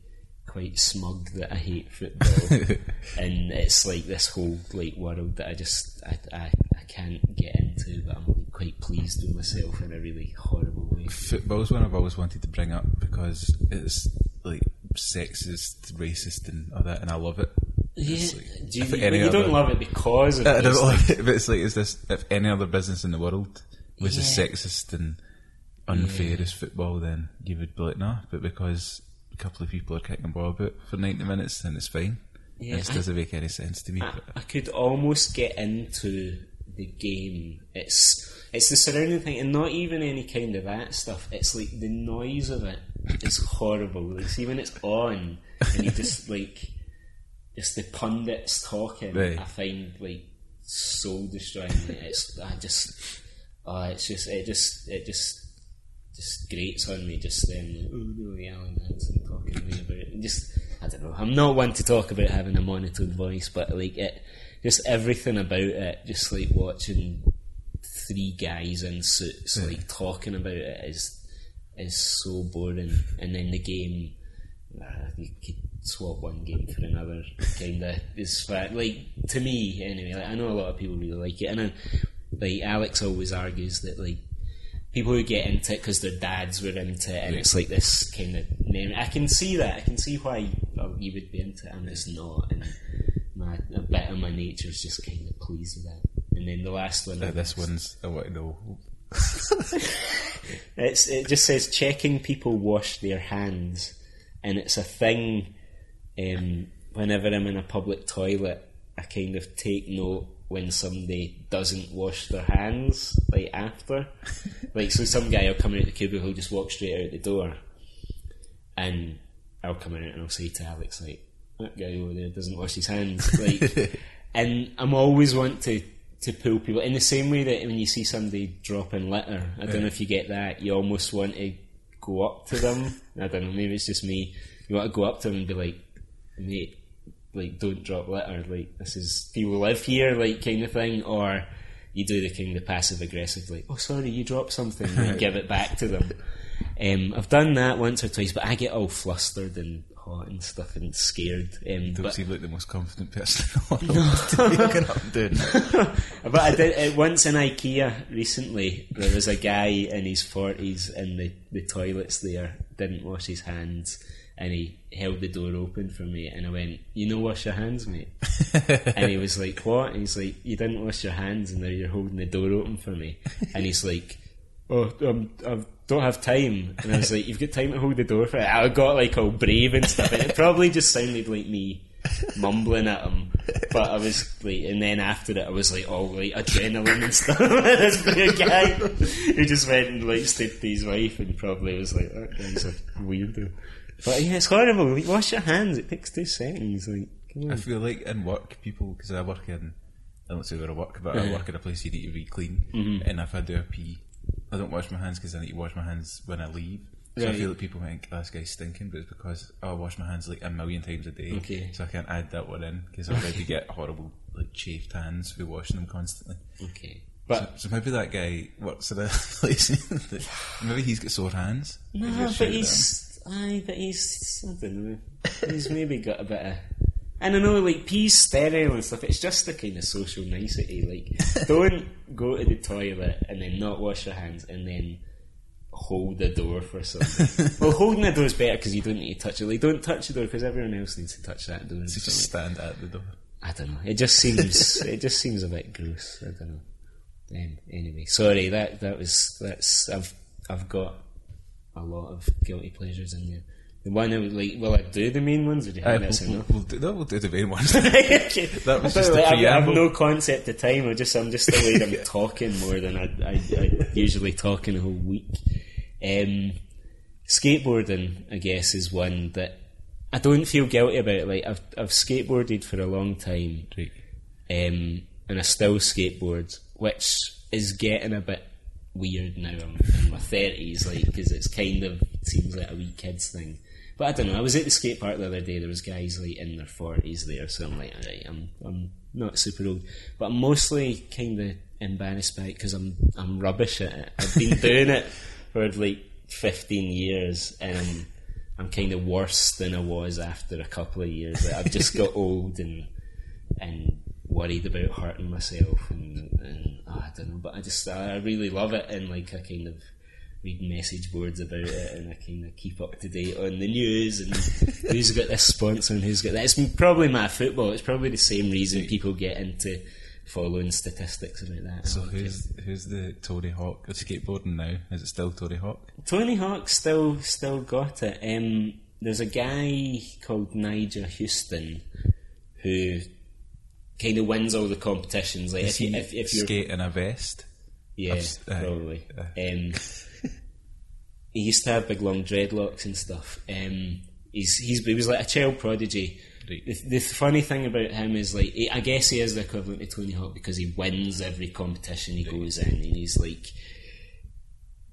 quite smug that I hate football, and it's like this whole like world that I just I, I, I can't get into, but I'm quite pleased with myself in a really horrible way. Football's one I've always wanted to bring up because it's like sexist, racist, and all that, and I love it. Yeah, like- do you, but any don't love it because of I don't love it, but it's like, is this if any other business in the world was as sexist and unfair as football, then you would be like, nah. But because a couple of people are kicking ball about for ninety minutes, then it's fine. Yeah, this I- doesn't make any sense to me. I, I could almost get into the game. It's it's the surrounding thing, and not even any kind of that stuff. It's like the noise of it is horrible. Like, see when it's on, and you just like just the pundits talking. Right. I find like soul destroying. It's I just oh, it's just it just it just just grates on me just then like oh no Alan Hansen talking to me about it. Just I don't know I'm not one to talk about having a monotone voice but like it just everything about it just like watching three guys in suits like talking about it is is so boring. And then the game uh, you could swap one game for another kind of is fa- like to me anyway like, I know a lot of people really like it and I, like Alex always argues that like people who get into it because their dads were into it and it's like this. kind of name. I can see that. I can see why you would be into it. And it's not. And my a bit of my nature is just kind of pleased with that. And then the last one uh, this one's I want to know. It's it just says checking people wash their hands, and it's a thing. Um, whenever I'm in a public toilet, I kind of take note when somebody doesn't wash their hands like after. like so, some guy will come out the cubicle, just walk straight out the door, and I'll come out and I'll say to Alex like, "That guy over there doesn't wash his hands." Like, and I'm always want to to pull people in the same way that when you see somebody dropping litter. I don't know if you get that. You almost want to go up to them. I don't know. Maybe it's just me. You want to go up to them and be like, "Mate." Like don't drop litter. Like this is people live here, like kind of thing, or you do the kind of passive aggressive, like, oh sorry, you dropped something, and give it back to them. Um, I've done that once or twice, but I get all flustered and hot and stuff and scared. Um, Don't but, seem like the most confident person in the world to be looking up doing but I did uh, once in IKEA recently. There was a guy in his forties in the, the toilets there, didn't wash his hands, and he held the door open for me, and I went, "You know, wash your hands, mate." and he was like, "What?" And he's like, "You didn't wash your hands, and now you're holding the door open for me." And he's like, "Oh, um, I don't have time." And I was like, "You've got time to hold the door for it." I got like all brave and stuff, and it probably just sounded like me mumbling at him. But I was like, and then after it, I was like, all like adrenaline and stuff. this poor guy who just went and like stood to his wife and probably was like, that guy's a weirdo. But yeah, it's horrible. Like, wash your hands. It takes two seconds. Like, I feel like in work, people, because I work in, I don't say where I work, but I work in a place you need to be clean. Mm-hmm. And if I do a pee, I don't wash my hands because I need to wash my hands when I leave. So I feel like people think, oh, this guy's stinking, but it's because oh, I wash my hands like a million times a day. Okay. So I can't add that one in because I already get horrible, like, chafed hands for washing them constantly. Okay. But So maybe that guy works at a place. maybe he's got sore hands. No, but he's. Aye, but he's. I don't know. He's maybe got a bit of. And I know, like peas sterile and stuff. It's just the kind of social nicety. Like, don't go to the toilet and then not wash your hands and then hold the door for something. well, holding the door is better because you don't need to touch it. Like, don't touch the door because everyone else needs to touch that door. and So just stand at the door. I don't know. It just seems it just seems a bit gross. I don't know. Um, anyway, sorry. That that was that's I've I've got a lot of guilty pleasures in there. The one I would like. Will I do the main ones? Or do you Uh, think that's we'll, we'll, do, no, we'll do the main ones. okay. That was just like, I, I have no concept of time. I just I'm just aware I'm talking more than I, I, I usually talk in a whole week. Um, skateboarding, I guess, is one that I don't feel guilty about. Like I've I've skateboarded for a long time, Right. um, and I still skateboard, which is getting a bit weird now. I'm in my thirties, like because it's kind of seems like a wee kids thing. But I don't know. I was at the skate park the other day. There was guys like in their forties there, so I'm like, alright, I'm I'm not super old, but I'm mostly kind of embarrassed by it because I'm I'm rubbish at it. I've been doing it for like 15 years, and I'm I'm kind of worse than I was after a couple of years. Like, I've just got old and and worried about hurting myself and, and oh, I don't know, but I just I really love it and like I kind of read message boards about it and I kind of keep up to date on the news and who's got this sponsor and who's got that. It's probably my football. It's probably the same reason people get into following statistics about that. So who's who's the Tony Hawk of skateboarding now? Is it still Tony Hawk? Tony Hawk still still got it. Um, there's a guy called Nyjah Huston who kind of wins all the competitions. Like if, you, if, if you're skate in a vest? yeah, I've probably. aye. Um, he used to have big long dreadlocks and stuff. Um, he's he's he was like a child prodigy. Right. The, the funny thing about him is like he, I guess he is the equivalent to Tony Hawk because he wins every competition he goes in, and he's like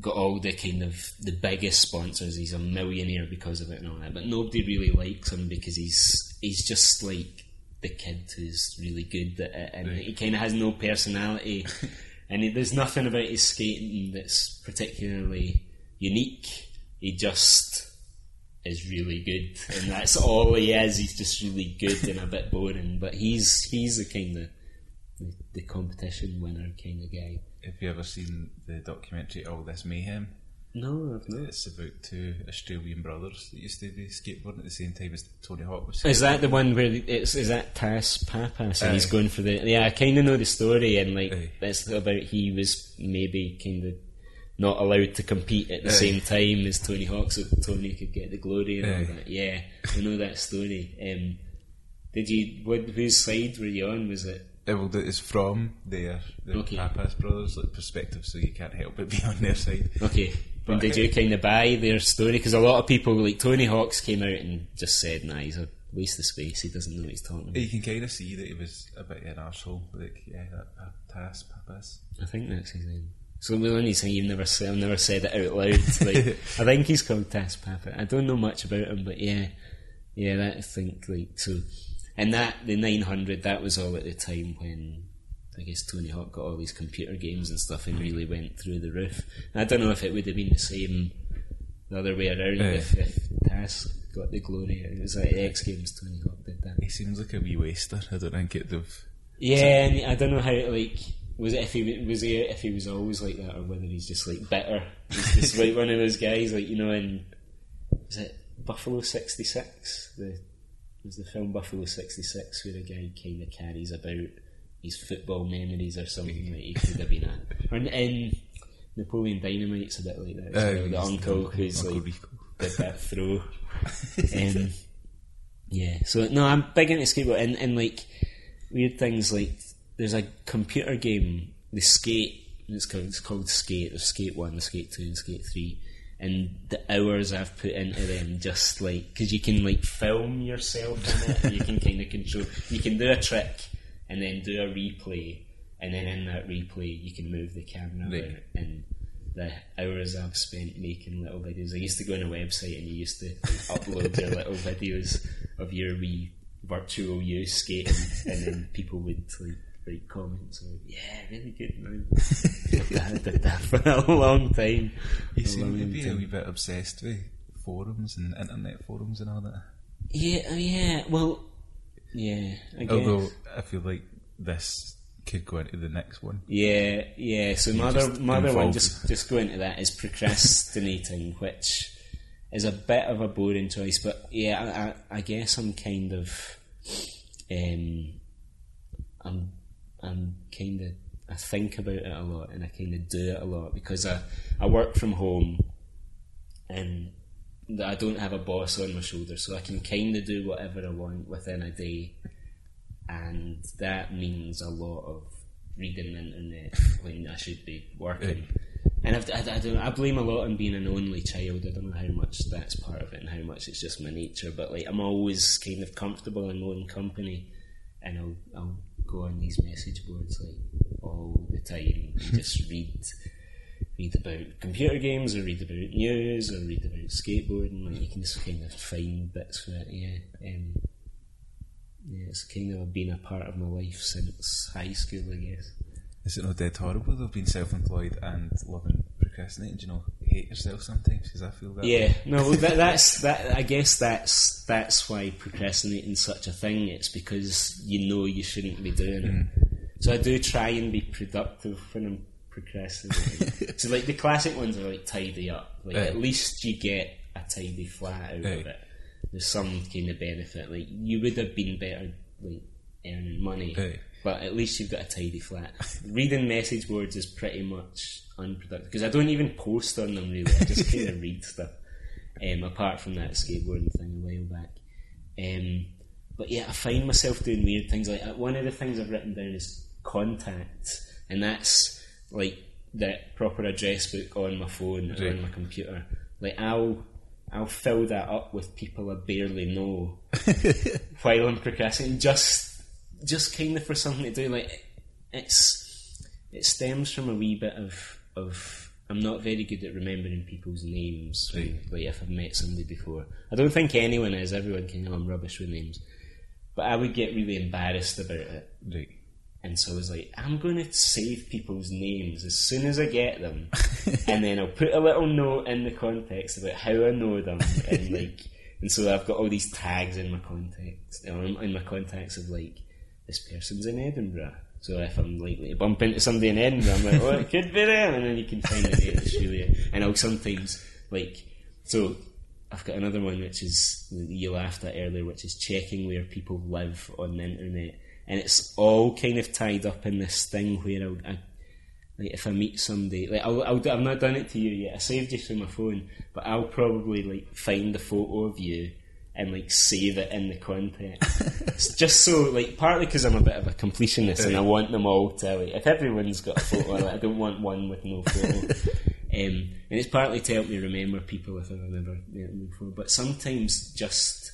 got all the kind of the biggest sponsors. He's a millionaire because of it and all that. But nobody really likes him because he's he's just like the kid who's really good at it, and he kind of has no personality. and he, there's nothing about his skating that's particularly unique. He just is really good, and that's all he is. He's just really good and a bit boring. But he's he's the kind of the, the competition winner kind of guy. Have you ever seen the documentary All This Mayhem? No, I've not. It's about two Australian brothers that used to be skateboarding at the same time as Tony Hawk was. Is that the one where it's is that Tas Pappas and he's going for the yeah? I kind of know the story and like Aye. it's about he was maybe kind of not allowed to compete at the Aye. same time as Tony Hawk, so Tony could get the glory and all that. Yeah, I know that story. Um, did you? What, whose side were you on? Was it uh, well, it's from their, their Okay. Pappas brothers like perspective, so you can't help but be on their side. Okay. And did you kind of buy their story? Because a lot of people, like Tony Hawks, came out and just said, "Nah, he's a waste of space. He doesn't know what he's talking about." You can kind of see that he was a bit of an arsehole. Like, yeah, that, task, Pappas. I think that's his name. So the only thing you've never said, I've never said it out loud. Like, I think he's called Task Papa. I don't know much about him, but yeah, yeah, that I think like so. And that the 900, that was all at the time when I guess Tony Hawk got all these computer games and stuff and really went through the roof. And I don't know if it would have been the same the other way around Yeah. if, if got the glory. It was like X Games Tony Hawk did that. He seems like a wee waster. I don't think it'd have. Yeah, and I don't know how like was it if he was he if he was always like that or whether he's just like bitter. He's just like one of those guys like you know in is it Buffalo sixty six the was the film Buffalo sixty six where a guy kind of carries about his football memories or something that he could have been at. Or in, in Napoleon Dynamite's a bit like that. Uh, well. The uncle who's Uncle like Rico. did that throw. um, yeah, so no, I'm big into skateboard and, and like weird things like there's a computer game, the Skate. It's called, it's called Skate. There's Skate One, Skate Two, and Skate Three. And the hours I've put into them, just like because you can like film yourself in it, and you can kind of control. You can do a trick and then do a replay, and then in that replay you can move the camera about and the hours I've spent making little videos. I used to go on a website and you used to upload your little videos of your wee virtual you skating, and then people would like write comments like, "Yeah, really good man." I did that for a long time. You seem to be a wee bit obsessed with forums and internet forums and all that. Yeah, oh, yeah. Well, yeah. I guess. Although I feel like this could go into the next one. Yeah, yeah. So my other, my other one, just just go into that is procrastinating, which is a bit of a boring choice, but yeah, I, I, I guess I'm kind of, um, I'm I'm kind of I think about it a lot and I kind of do it a lot because I I work from home and that I don't have a boss on my shoulder, so I can kind of do whatever I want within a day, and that means a lot of reading the internet when I should be working. And I've, I, I, don't, I blame a lot on being an only child. I don't know how much that's part of it and how much it's just my nature. But like, I'm always kind of comfortable in my own company, and I'll I'll go on these message boards like all the time and just read read about computer games or read about news or read about skateboarding. Like you can just kind of find bits for it. Yeah, um, yeah, it's kind of been a part of my life since high school, I guess. Is it not dead horrible though, being self-employed and loving procrastinating? Do you know, hate yourself sometimes? Because I feel that. Yeah, no, that, that's that. I guess that's that's why procrastinating's such a thing. It's because you know you shouldn't be doing it. So I do try and be productive when I'm procrastinating. so like the classic ones are like tidy up. Like Right. at least you get a tidy flat out Right. of it. There's some kind of benefit. Like you would have been better like earning money, Right. but at least you've got a tidy flat. Reading message boards is pretty much unproductive because I don't even post on them really. I just kind of read stuff. Um, apart from that skateboarding thing a while back. Um, but yeah, I find myself doing weird things. Like uh, one of the things I've written down is contacts, and that's like the proper address book on my phone or on my computer. Like I'll I'll fill that up with people I barely know while I'm procrastinating, just just kind of for something to do. Like it's it stems from a wee bit of of I'm not very good at remembering people's names. When, like if I've met somebody before, I don't think anyone is. Everyone can know I'm rubbish with names, but I would get really embarrassed about it. Right. And so I was like, I'm going to save people's names as soon as I get them, and then I'll put a little note in the context about how I know them, and like, and so I've got all these tags in my context, um, in my contacts of like, this person's in Edinburgh. So if I'm likely to bump into somebody in Edinburgh, I'm like, oh, it could be them, and then you can find that's really, and I'll sometimes like, so I've got another one which is you laughed at earlier, which is checking where people live on the internet, and it's all kind of tied up in this thing where I'll, I, like if I meet somebody, like I'll, I'll, I've not done it to you yet. I saved you through my phone, but I'll probably like find a photo of you and like save it in the context. just so like partly because I'm a bit of a completionist and I want them all to like if everyone's got a photo, like, I don't want one with no photo. Um, and it's partly to help me remember people if I remember. before. But sometimes just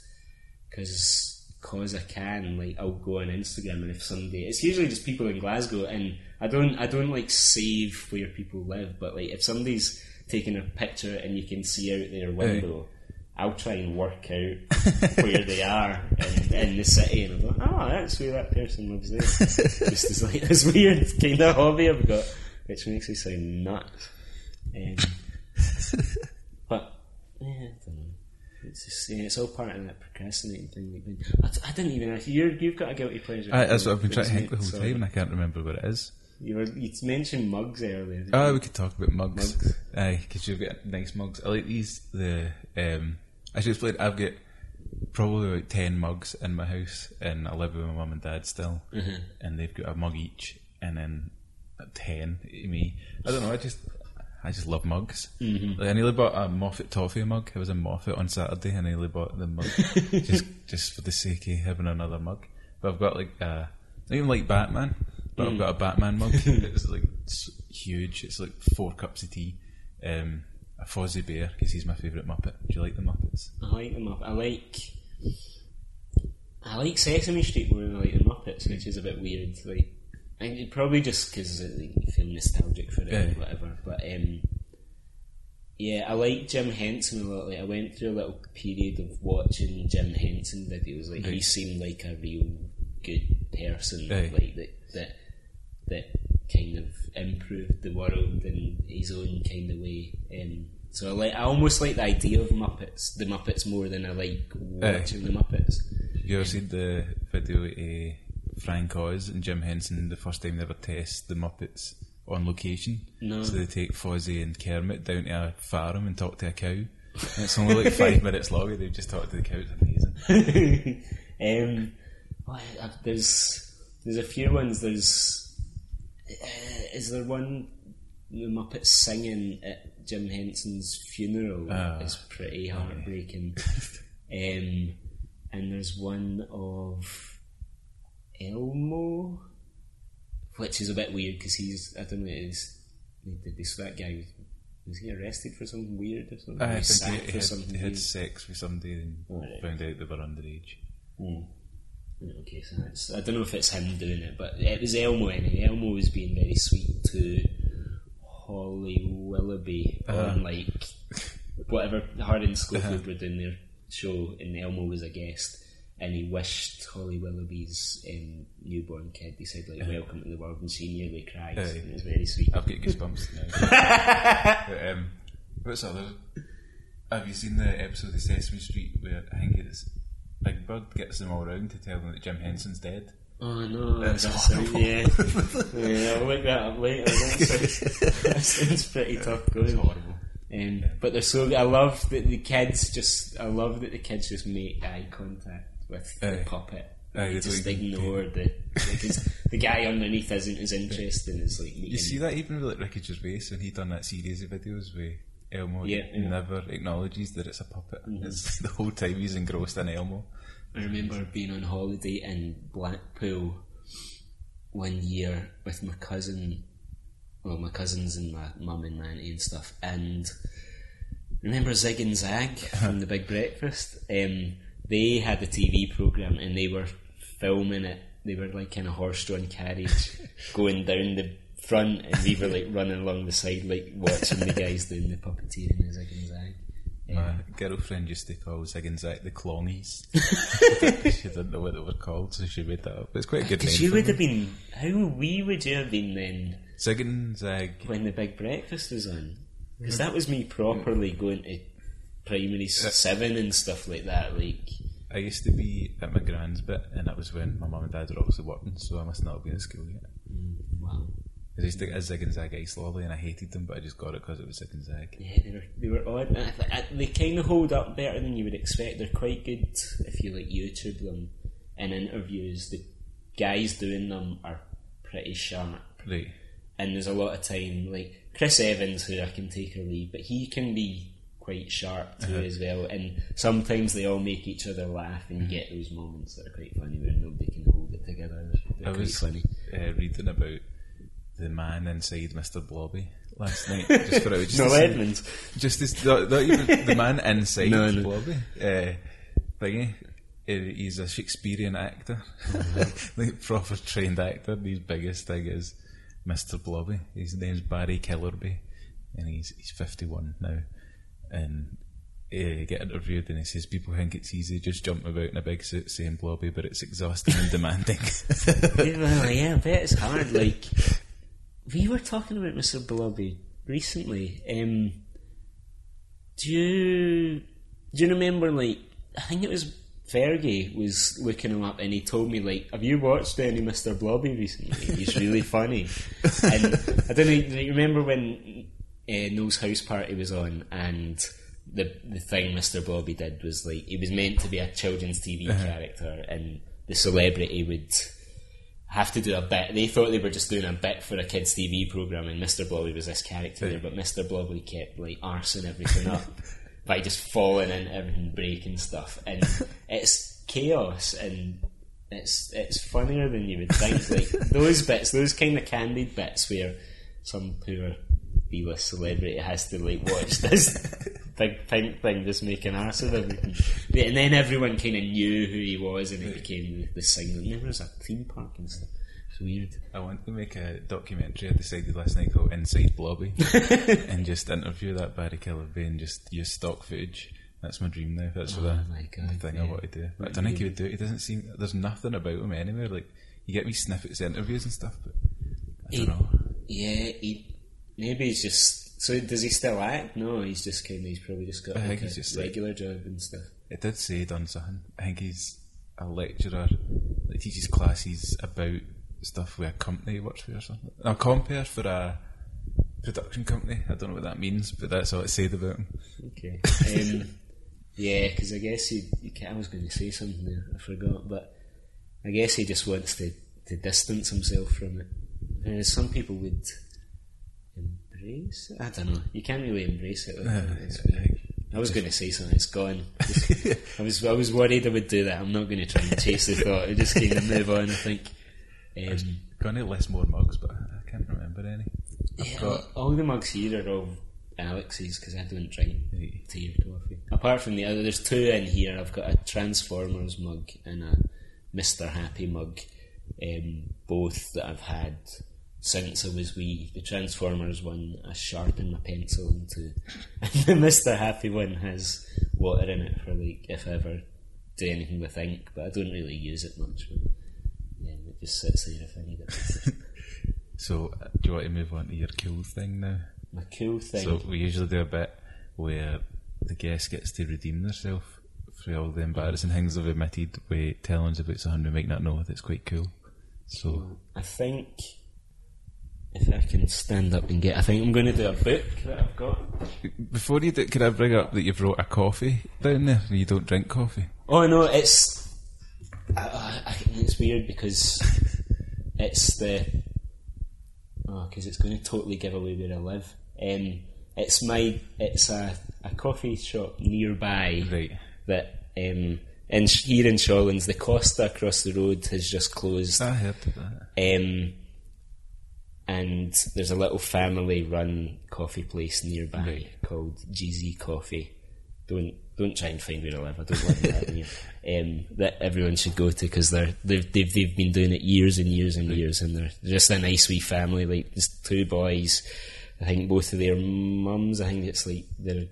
because cause I can, like I'll go on Instagram and if somebody, it's usually just people in Glasgow, and I don't I don't like save where people live, but like if somebody's taking a picture and you can see out their window. I'll try and work out where they are in, in the city, and I'm like, oh, that's where that person lives there. Just as like this weird kind of hobby I've got, which makes me sound nuts. Um, but yeah, I don't know. It's just yeah, it's all part of that procrastinating thing. We've been. I, I didn't even. You're, you've got a guilty pleasure. I, that's what I've been trying to think the whole time, and I can't remember what it is. You were you mentioned mugs earlier. Oh, you? we could talk about mugs. Mugs. Aye, because you've got nice mugs. I like these. The um, I should explain. I've got probably about ten mugs in my house, and I live with my mum and dad still, Mm-hmm. and they've got a mug each, and then ten me. I don't know. I just. I just love mugs. Mm-hmm. Like I nearly bought a Moffat toffee mug. It was in Moffat on Saturday, and I nearly bought the mug just just for the sake of having another mug. But I've got like uh, not even like Batman, but I've got a Batman mug. it's like it's huge. It's like four cups of tea. Um, a Fozzie Bear because he's my favourite Muppet. Do you like the Muppets? I like the up. I like. I like Sesame Street more than I like the Muppets, which is a bit weird. Like, it- probably just because like, you feel nostalgic for it Yeah. or whatever. But um, yeah, I like Jim Henson a lot. Like, I went through a little period of watching Jim Henson videos. Like, he seemed like a real good person. Aye. Like that that that kind of improved the world in his own kind of way. Um, so I like I almost like the idea of Muppets, the Muppets more than I like watching the Muppets. Have you ever seen the video of Frank Oz and Jim Henson the first time they ever test the Muppets on location? No. So they take Fozzie and Kermit down to a farm and talk to a cow. And it's only like five minutes long and they've just talked to the cow. It's amazing. um, well, I- there's there's a few ones. There's uh, is there one the Muppets singing at Jim Henson's funeral? Ah. is pretty heartbreaking. um, and there's one of Elmo, which is a bit weird because he's I don't know is did this that guy was, he arrested for something weird or something? I He think he, had, something he had sex with somebody and Alright. found out they were underage. Hmm. Okay, so that's, I don't know if it's him doing it, but it was Elmo anyway. Elmo was being very sweet to Holly Willoughby on like whatever Hard and Schofield were doing their show, and Elmo was a guest, and he wished Holly Willoughby's um, newborn kid. He said like "Welcome to the world," and she nearly cried. Aye. and it was very sweet. I've got goosebumps now. but, um, what's other? Have you seen the episode of Sesame Street where I think it's Big Bird gets them all round to tell them that Jim Henson's dead? Oh no, That's that's horrible. yeah. yeah, I'll look that up later. That sounds, that sounds pretty tough It's going. horrible. Um, but they're so. I love that the kids just. I love that the kids just make eye contact with the Aye. puppet. Aye, They just like- ignore the because the guy underneath isn't as interesting as like You see that even with like Ricky Gervais when he done that series of videos with Elmo, Yeah, yeah. never acknowledges that it's a puppet. It's the whole time he's engrossed in Elmo. I remember being on holiday in Blackpool one year with my cousin, well, my cousins and my mum and my auntie and stuff, and remember Zig and Zag from The Big Breakfast? Um, they had a TV program and they were filming it. They were like in a horse-drawn carriage going down the front, and we were like running along the side, like watching the guys doing the puppeteering of Zig and Zag. My girlfriend used to call Zig and Zag the Clongies. she didn't know what they were called, so she made that up. It's quite a good name. Because you would them. have been. How wee would you have been then Zig and Zag. when the big breakfast was on? Because that was me properly going to primary seven and stuff like that. Like, I used to be at my grand's bit, and that was when my mum and dad were obviously working, so I must not have been at school yet. Mm, wow! I used to get a Zig and Zag ice lolly, and I hated them, but I just got it because it was Zig and Zag. Yeah, they were they were odd. And I, I, they kind of hold up better than you would expect. They're quite good if you like YouTube them in interviews. The guys doing them are pretty sharp. Right. and there's a lot of time like Chris Evans who I can take or leave, but he can be quite sharp too Uh-huh. as well. And sometimes they all make each other laugh, and you Mm-hmm. get those moments that are quite funny where nobody can hold it together. They're, I was funny. uh, reading about the man inside Mr. Blobby last night. Just for just Noel Edmonds. just this, not, not even the man inside No, no. Blobby. Uh, thingy. Uh, he's a Shakespearean actor, like proper trained actor. His biggest thing is Mr. Blobby. His name's Barry Killerby, and he's he's fifty one now. And uh, get interviewed, and he says people think it's easy just jumping about in a big suit saying Blobby, but it's exhausting and demanding. yeah, well, yeah, I bet it's hard. Like we were talking about Mr. Blobby recently. Um, do you do you remember? Like I think it was Fergie was looking him up, and he told me like, "Have you watched any Mr. Blobby recently? He's really funny." and I don't know. Do you remember when uh, Noel's house party was on and? The the thing Mr. Blobby did was like he was meant to be a children's TV character, and the celebrity would have to do a bit. They thought they were just doing a bit for a kids' TV program, and Mr. Blobby was this character there, but Mr. Blobby kept like arsing everything up by just falling into everything, breaking stuff, and it's chaos and. It's it's funnier than you would think. Like those bits, those kind of candid bits where some poor B-list celebrity has to like watch this big pink thing just making arse of everything. But- And then everyone kind of knew who he was, and it became the. And there was a theme park and stuff. It's weird. I want to make a documentary. I decided last night called Inside Blobby, and just interview that Barry and just use stock footage. That's my dream now. That's Oh the, God, the thing yeah. I want to do. But I don't think he would do it. He doesn't seem. There's nothing about him anywhere. Like you get me snippets of interviews and stuff, but I don't He- know. Yeah, he maybe he's just. So does he still act? No, he's just kind of. He's probably just got I like think a he's just, like- regular job and stuff. It did say done something. I think he's a lecturer that teaches classes about stuff with a company he works for or something. A compare for a production company. I don't know what that means, but that's all it said about him. Okay. Um, yeah, because I guess he, he. ca- I was going to say something there. I forgot, but I guess he just wants to to distance himself from it. Uh, some people would embrace. It. I don't know. You can't really embrace it. Like, that. It's weird. I was going to say something. It's gone. I was. I was worried I would do that. I'm not going to try and chase the thought. I just kind of move on. I think. Um, Gonna list more mugs, but I can't remember any. I've yeah, got all the mugs here are all Alex's because I don't drink Right. tea or coffee. Apart from the other, there's two in here. I've got a Transformers mug and a Mister Happy mug, um, both that I've had since I was wee. The Transformers one, I sharpen my pencil into, and the Mister Happy one has water in it for like if I ever do anything with ink, but I don't really use it much. But, yeah, it just sits there if I need it. So, uh, do you want to move on to your cool thing now? My cool thing. So, we usually do a bit where the guest gets to redeem themselves for all the embarrassing things they've admitted with telling us about something we might not know that's quite cool. So, I think if I can stand up and get, I think I'm going to do a book that I've got. before you do, could I bring up that you've wrote a coffee down there you don't drink coffee? Oh no, it's I- it's weird because it's the oh, because it's going to totally give away where I live. Um, it's my it's a, a coffee shop nearby Right. that um, in here in Shawlands, the Costa across the road has just closed. I heard of that. Um, and there's a little family run coffee place nearby Right. called GZ Coffee. Don't don't try and find where I live. I don't live in that near. Um, that everyone should go to because they're they've, they've they've been doing it years and years and years, and they're just a nice wee family. Like just two boys. I think both of their mums. I think it's like they're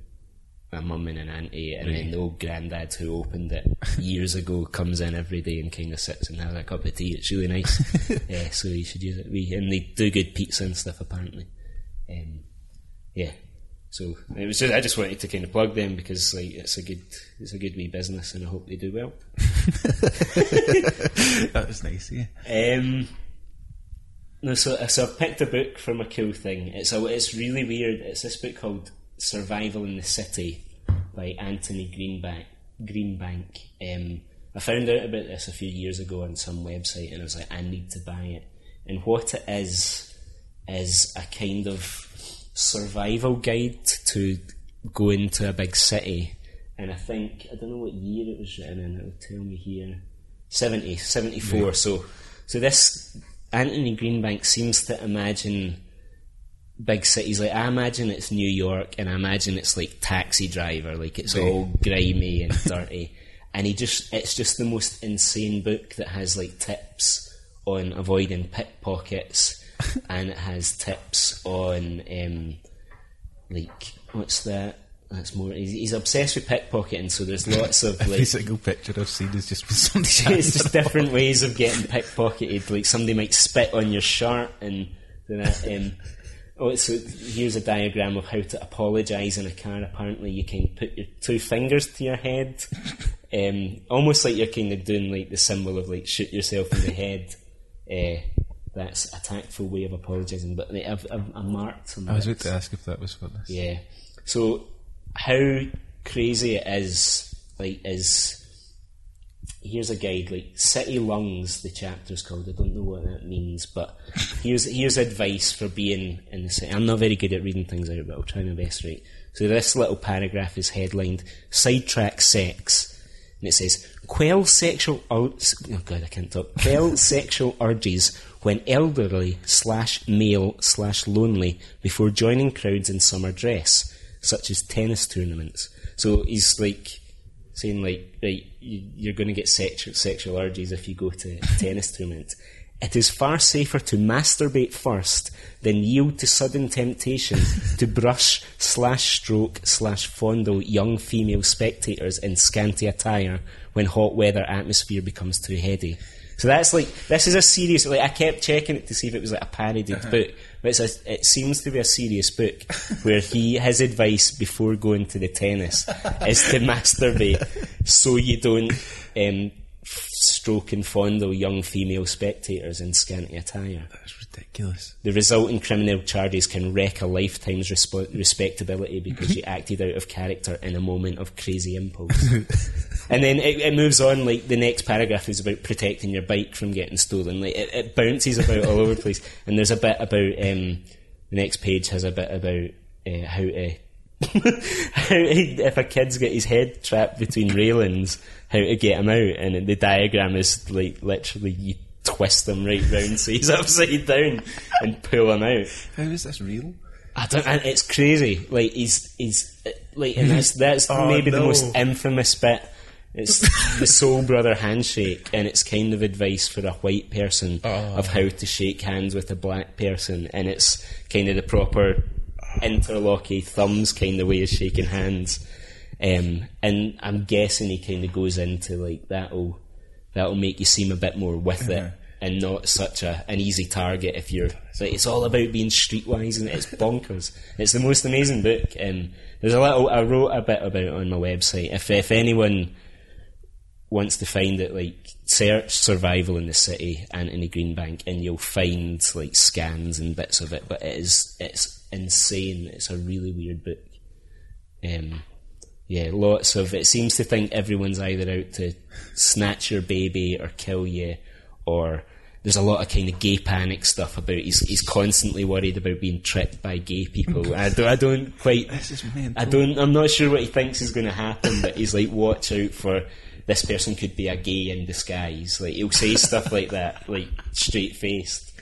a mum and an auntie, and then the old granddad who opened it years ago comes in every day and kind of sits and has a cup of tea. It's really nice. yeah, so you should use it. We and they do good pizza and stuff apparently. Um, yeah, so it was just, I just wanted to kind of plug them because like it's a good it's a good wee business and I hope they do well. That was nice, yeah. Um, no, so, so I've picked a book from a cool thing. It's a, it's really weird. It's this book called Survival in the City by Anthony Greenbank. Greenbank. Um, I found out about this a few years ago on some website, and I was like, I need to buy it. And what it is is a kind of survival guide to go into a big city, and I think I don't know what year it was written in. It'll tell me here, 70, 74. So, so this Anthony Greenbank seems to imagine big cities. Like I imagine it's New York, and I imagine it's like Taxi Driver, like it's all grimy and dirty. And he just—it's just the most insane book that has like tips on avoiding pickpockets, and it has tips on um, like what's that? That's more. He's, he's obsessed with pickpocketing, so there's lots of like. Every single picture I've seen is just somebody. it's just different ways of getting pickpocketed. Like somebody might spit on your shirt and that. Um, oh, so here's a diagram of how to apologise in a car. Apparently, you can put your two fingers to your head, um, almost like you're kind of doing like the symbol of like shoot yourself in the head. Uh, that's a tactful way of apologising. But I've, I've, I've marked some. I was about to ask if that was for this. Yeah. So how crazy it is, like, is here's a guide, like City Lungs, the chapter's called. I don't know what that means, but here's here's advice for being in the city. I'm not very good at reading things out, but I'll try my best, right? So this little paragraph is headlined Sidetrack Sex. And it says, quell sexual ur- oh god, I can't talk. Quell sexual urges when elderly slash male slash lonely before joining crowds in summer dress, such as tennis tournaments. So he's like saying like, right, you, you're going to get sexual sexual urges if you go to tennis tournament. It is far safer to masturbate first than yield to sudden temptation to brush slash stroke slash fondle young female spectators in scanty attire when hot weather atmosphere becomes too heady. So that's like this is a serious. Like I kept checking it to see if it was like a parodied book, but it's a, it seems to be a serious book where he his advice before going to the tennis is to masturbate so you don't um, stroke and fondle young female spectators in scanty attire. That's ridiculous. The resulting criminal charges can wreck a lifetime's respectability because you acted out of character in a moment of crazy impulse. and then it, it moves on, like the next paragraph is about protecting your bike from getting stolen. Like it, it bounces about all over the place. And there's a bit about, um, the next page has a bit about uh, how to how if a kid's got his head trapped between railings, how to get him out, and the diagram is like literally you twist them right round so he's upside down and pull him out. How is this real? I don't. And it's crazy. Like he's he's like, and that's that's Oh, maybe the most infamous bit. It's the soul brother handshake, and it's kind of advice for a white person of how to shake hands with a black person, and it's kind of the proper interlocky thumbs kind of way of shaking hands. Um, and I'm guessing he kind of goes into like that'll that'll make you seem a bit more with it and not such a an easy target if you're like it's all about being streetwise and it's bonkers. It's the most amazing book and there's a little I wrote a bit about it on my website. If if anyone wants to find it like search survival in the city Anthony Greenbank and you'll find like scans and bits of it but it is it's insane it's a really weird book um, yeah lots of it seems to think everyone's either out to snatch your baby or kill you or there's a lot of kind of gay panic stuff about he's, he's constantly worried about being tricked by gay people I, don't, I don't quite This is mental. I don't. I'm not sure what he thinks is going to happen, but he's like, watch out for this person could be a gay in disguise. Like he'll say stuff like that, like straight faced,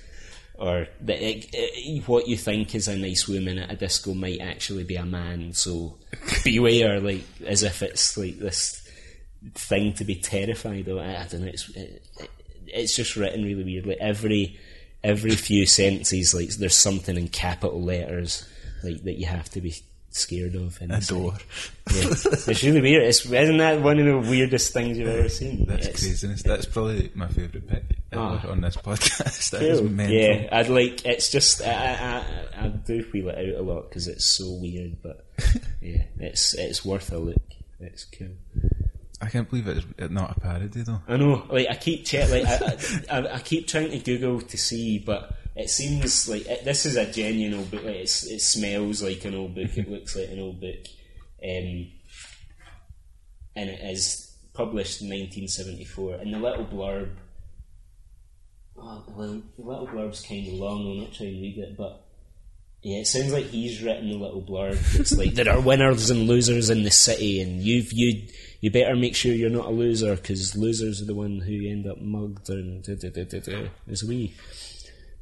or that it, it- what you think is a nice woman at a disco might actually be a man. So beware, like as if it's like this thing to be terrified of. I, I don't know. It's it, it- it's just written really weirdly. Every every few sentences, like there's something in capital letters, like that you have to be scared of. In A door. yeah. It's really weird. It's, isn't that one of the weirdest things you've ever seen? That's It's craziness. That's probably my favourite pick ever Ah. on this podcast. That is cool. mental. Yeah, I'd like. It's just I I, I, I do wheel it out a lot because it's so weird, but yeah, it's it's worth a look. It's cool. I can't believe it's it's not a parody though. I know. Like I keep check. Like I, I, I keep trying to Google to see, but it seems like it, this is a genuine old book. Like it's, it smells like an old book. It looks like an old book, um, and it is published in 1974. And the little blurb. Oh, well, the little blurb's kind of long. I'll not try and read it, but Yeah, it sounds like he's written a little blurb. It's like there are winners and losers in the city, and you've you you better make sure you're not a loser because losers are the one who end up mugged and da, da, da, da, da. A wee.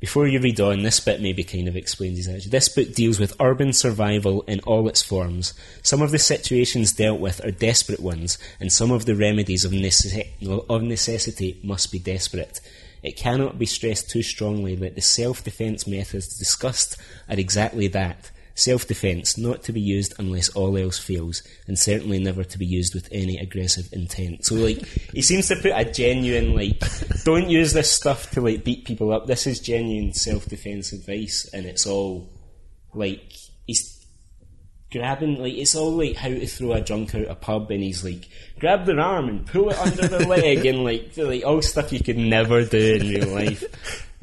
Before you read on, this bit maybe kind of explains his attitude. This book deals with urban survival in all its forms. Some of the situations dealt with are desperate ones, and some of the remedies of, necess- of necessity must be desperate. It cannot be stressed too strongly that the self defence methods discussed are exactly that self defence, not to be used unless all else fails, and certainly never to be used with any aggressive intent. So, like, he seems to put a genuine, like, don't use this stuff to, like, beat people up. This is genuine self defence advice, and it's all, like, he's grabbing like it's all like how to throw a drunk out of a pub and he's like grab their arm and pull it under their leg and like like all stuff you could never do in real life.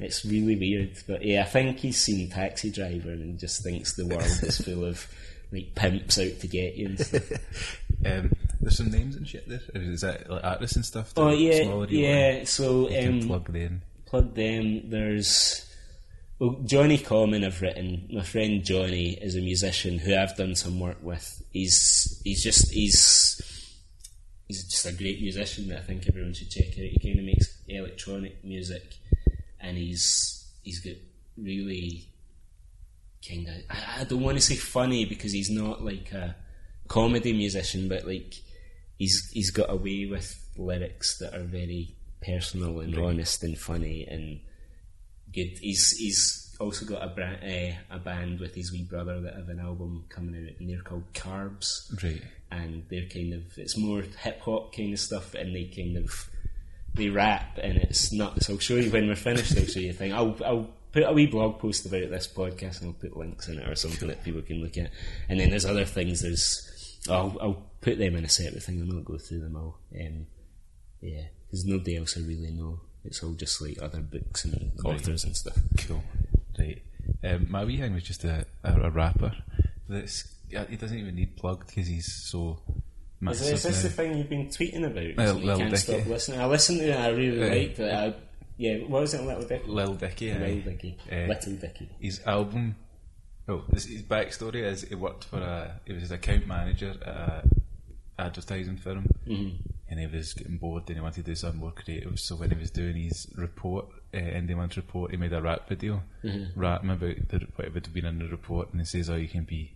It's really weird. But yeah, I think he's seen Taxi Driver and just thinks the world is full of like pimps out to get you and stuff. Um, there's some names and shit there. Is that like artists and stuff? Oh yeah, yeah. So um, plug them. plug them. There's well, Johnny Common. I've written. My friend Johnny is a musician who I've done some work with. He's he's just he's he's just a great musician that I think everyone should check out. He kind of makes electronic music, and he's he's got really kind of I, I don't want to say funny because he's not like a comedy musician, but like he's he's got a way with lyrics that are very personal and honest and funny and good. He's he's also got a bra- uh, a band with his wee brother that have an album coming out and they're called Carbs Right. and they're kind of it's more hip hop kind of stuff and they kind of they rap and it's nuts. I'll show you when we're finished. I'll show you a thing. I'll I'll put a wee blog post about this podcast and I'll put links in it or something that people can look at. And then there's other things. There's I'll I'll put them in a separate thing. I'll not go through them all. Um, yeah, because nobody else I really know. It's all just like other books and authors and stuff. Cool. Right. Um, my wee thing was just a, a, a rapper. That's he doesn't even need plugged because he's so Is this, is this the thing you've been tweeting about? Lil- recently? Lil you can't Dicky. stop listening. I listened to it. I really Uh, liked it. I, yeah, what was it? Little Dicky. Lil Dicky. Little Dicky. Uh, Little Dicky. his album. Oh, his, his backstory is he worked for a. He was his account manager at a advertising firm, Mm-hmm. and he was getting bored and he wanted to do something more creative. So when he was doing his report, uh, Indie Month report, he made a rap video, Mm-hmm. rapping about the, what would have been in the report, and he says, "Oh, you can be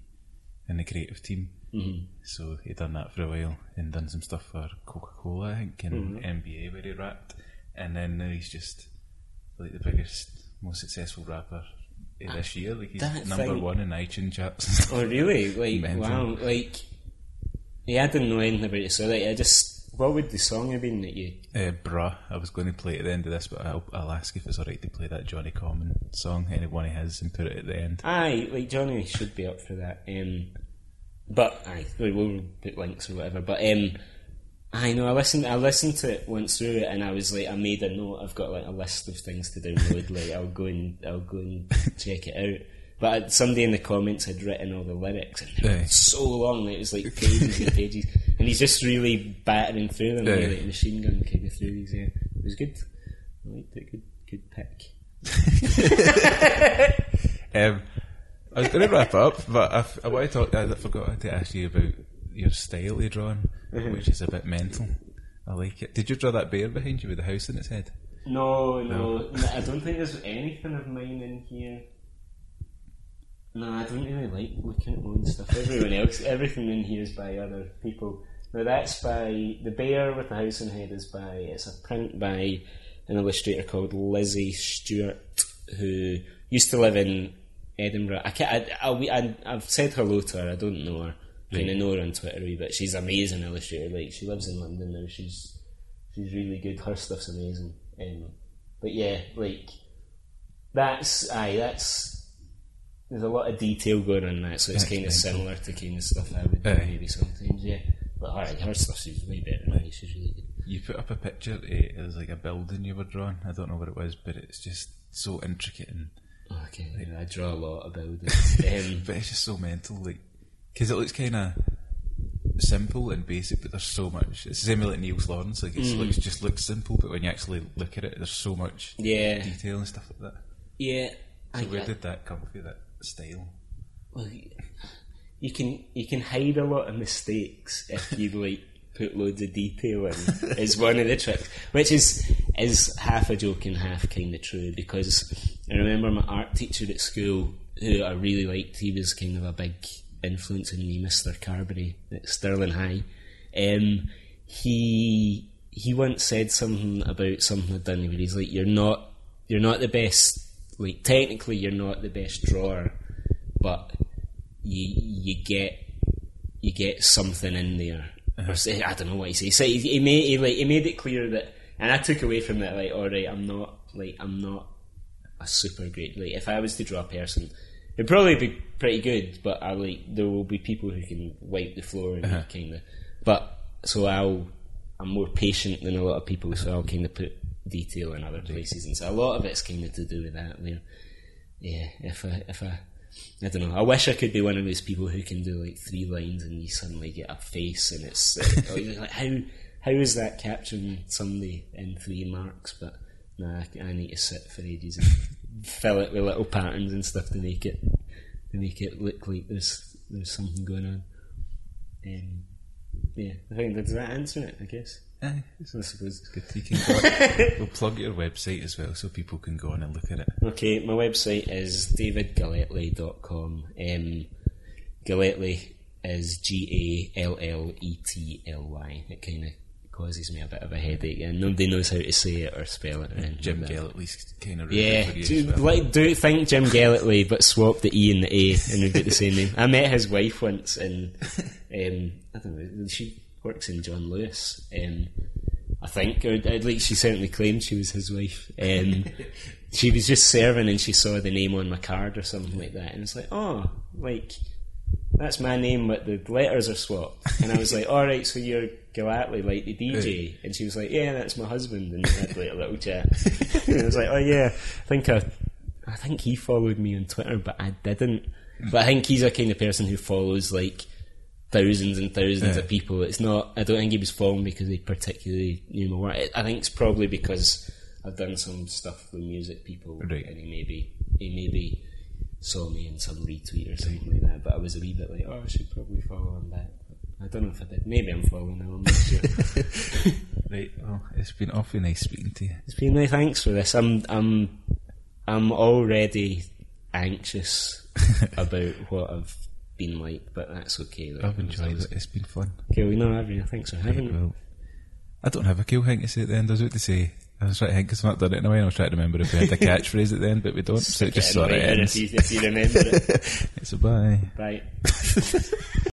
in the creative team." Mm-hmm. So he done that for a while and done some stuff for Coca Cola, I think, and Mm-hmm. NBA where he rapped, and then now he's just like the biggest, most successful rapper eh, this year. Like he's number one in iTunes charts. Oh, really? Like, wow. Like, yeah, I didn't know anything about it. So, like, I just. What would the song have been that you. uh, bruh, I was going to play it at the end of this, but I'll, I'll ask if it's alright to play that Johnny Common song, any one of his, and put it at the end. Aye, like, Johnny should be up for that. Um, but, aye, we will put links or whatever. But, um, I know, I listened, I listened to it, went through it, and I was like, I made a note, I've got like a list of things to download, like, I'll go and, I'll go and check it out. But uh, somebody in the comments had written all the lyrics, and they were Aye. so long, like, it was like pages and pages, and he's just really battering through them, Aye. like a machine gun kind of through these, yeah. It was good. I liked it, good, good pick. Um, I was going to wrap up, but I, I want to talk. I forgot to ask you about your style of drawing, mm-hmm. which is a bit mental. I like it. Did you draw that bear behind you with the house in its head? No, no, no, I don't think there's anything of mine in here. No, I don't really like looking at my own stuff. Everyone else, everything in here is by other people. Now that's by the bear with the house and head is by it's a print by an illustrator called Lizzie Stewart who used to live in Edinburgh. I can't, I, I, I, I've said hello to her. I don't know her. Kind of know her on Twitter, bit. She's an amazing illustrator. Like she lives in London now. She's she's really good. Her stuff's amazing. Um, but yeah, like that's aye, that's there's a lot of detail going on that, so it's kind of similar to kind of stuff I would do Aye. maybe sometimes. Yeah, but alright, her stuff's way better. than mine. She's really good. You put up a picture. eh, It was like a building you were drawing. I don't know what it was, but it's just so intricate and. Okay, yeah, I draw a lot about it. Um, But it's just so mental, like because it looks kind of simple and basic, but there's so much. It's the same with like Niels Lawrence. Like it looks just looks simple, but when you actually look at it, there's so much yeah, detail and stuff like that. yeah. So I, where I- did that come from? That style? well, you can you can hide a lot of mistakes if you like put loads of detail in. is one of the tricks, which is is half a joke and half kind of true. Because I remember my art teacher at school, who I really liked. He was kind of a big influence in me, Mister Carberry at Stirling High. Um, he he once said something about something I'd done where he's like, "You're not you're not the best. Like technically, you're not the best drawer, but you you get you get something in there." Uh-huh. Or say, I don't know what he said. He, said- he made he, like he made it clear that, and I took away from it like, all right, I'm not like I'm not a super great. Like if I was to draw a person, it'd probably be pretty good, but I like there will be people who can wipe the floor and uh-huh. kind of. But so I'll I'm more patient than a lot of people, so I'll kind of put detail in other places, and so a lot of it's kind of to do with that. Where yeah, if I if I I don't know. I wish I could be one of those people who can do like three lines and you suddenly get a face, and it's like, like how how is that capturing somebody in three marks? But nah, I, need to sit for ages and fill it with little patterns and stuff to make it to make it look like there's there's something going on. Um, yeah, I think does that answer it? I guess. Aye, I suppose. good. You can go, we'll plug your website as well so people can go on and look at it. Okay, my website is davidgalletly.com. Um, Galletly is G A L L E T L Y. It kind of causes me a bit of a headache, and nobody knows how to say it or spell it. Or Jim like. Gale at least kind of Yeah, for you do, as well. like, do think Jim Gellatly, but swap the E and the A, and we get the same name. I met his wife once, and um, I don't know. She works in John Lewis. Um, I think, or at least she certainly claimed she was his wife. Um, she was just serving, and she saw the name on my card or something like that, and it's like, oh, like that's my name, but the letters are swapped. And I was like, all right, so you're Gellatly, like the DJ. And she was like, yeah, that's my husband. And we had like a little chat. and I was like, oh yeah, I think I, I think he followed me on Twitter, but I didn't. But I think he's a kind of person who follows like thousands and thousands Yeah. of people. It's not. I don't think he was following because he particularly knew my work. I think it's probably because I've done some stuff with music people, Right. and he maybe he maybe saw me in some retweet or something like that. But I was a wee bit like, oh, I should probably follow him back. I don't know if I did. Maybe I'm following him. I'm not sure. Right, well, it's been awfully nice speaking to you. it's been really thanks for this. I'm I'm I'm already anxious about what I've been like, but that's okay. Like, I've enjoyed it, it's been fun. Okay, well, no, Avril, thanks for having me. Well, I don't have a cool thing to say at the end, I was about to say. I was trying to think because I've not done it in a while. I was trying to remember if we had a catchphrase at the end, but we don't. So it just sort of ends. if you, if you remember it. It's a bye. Bye.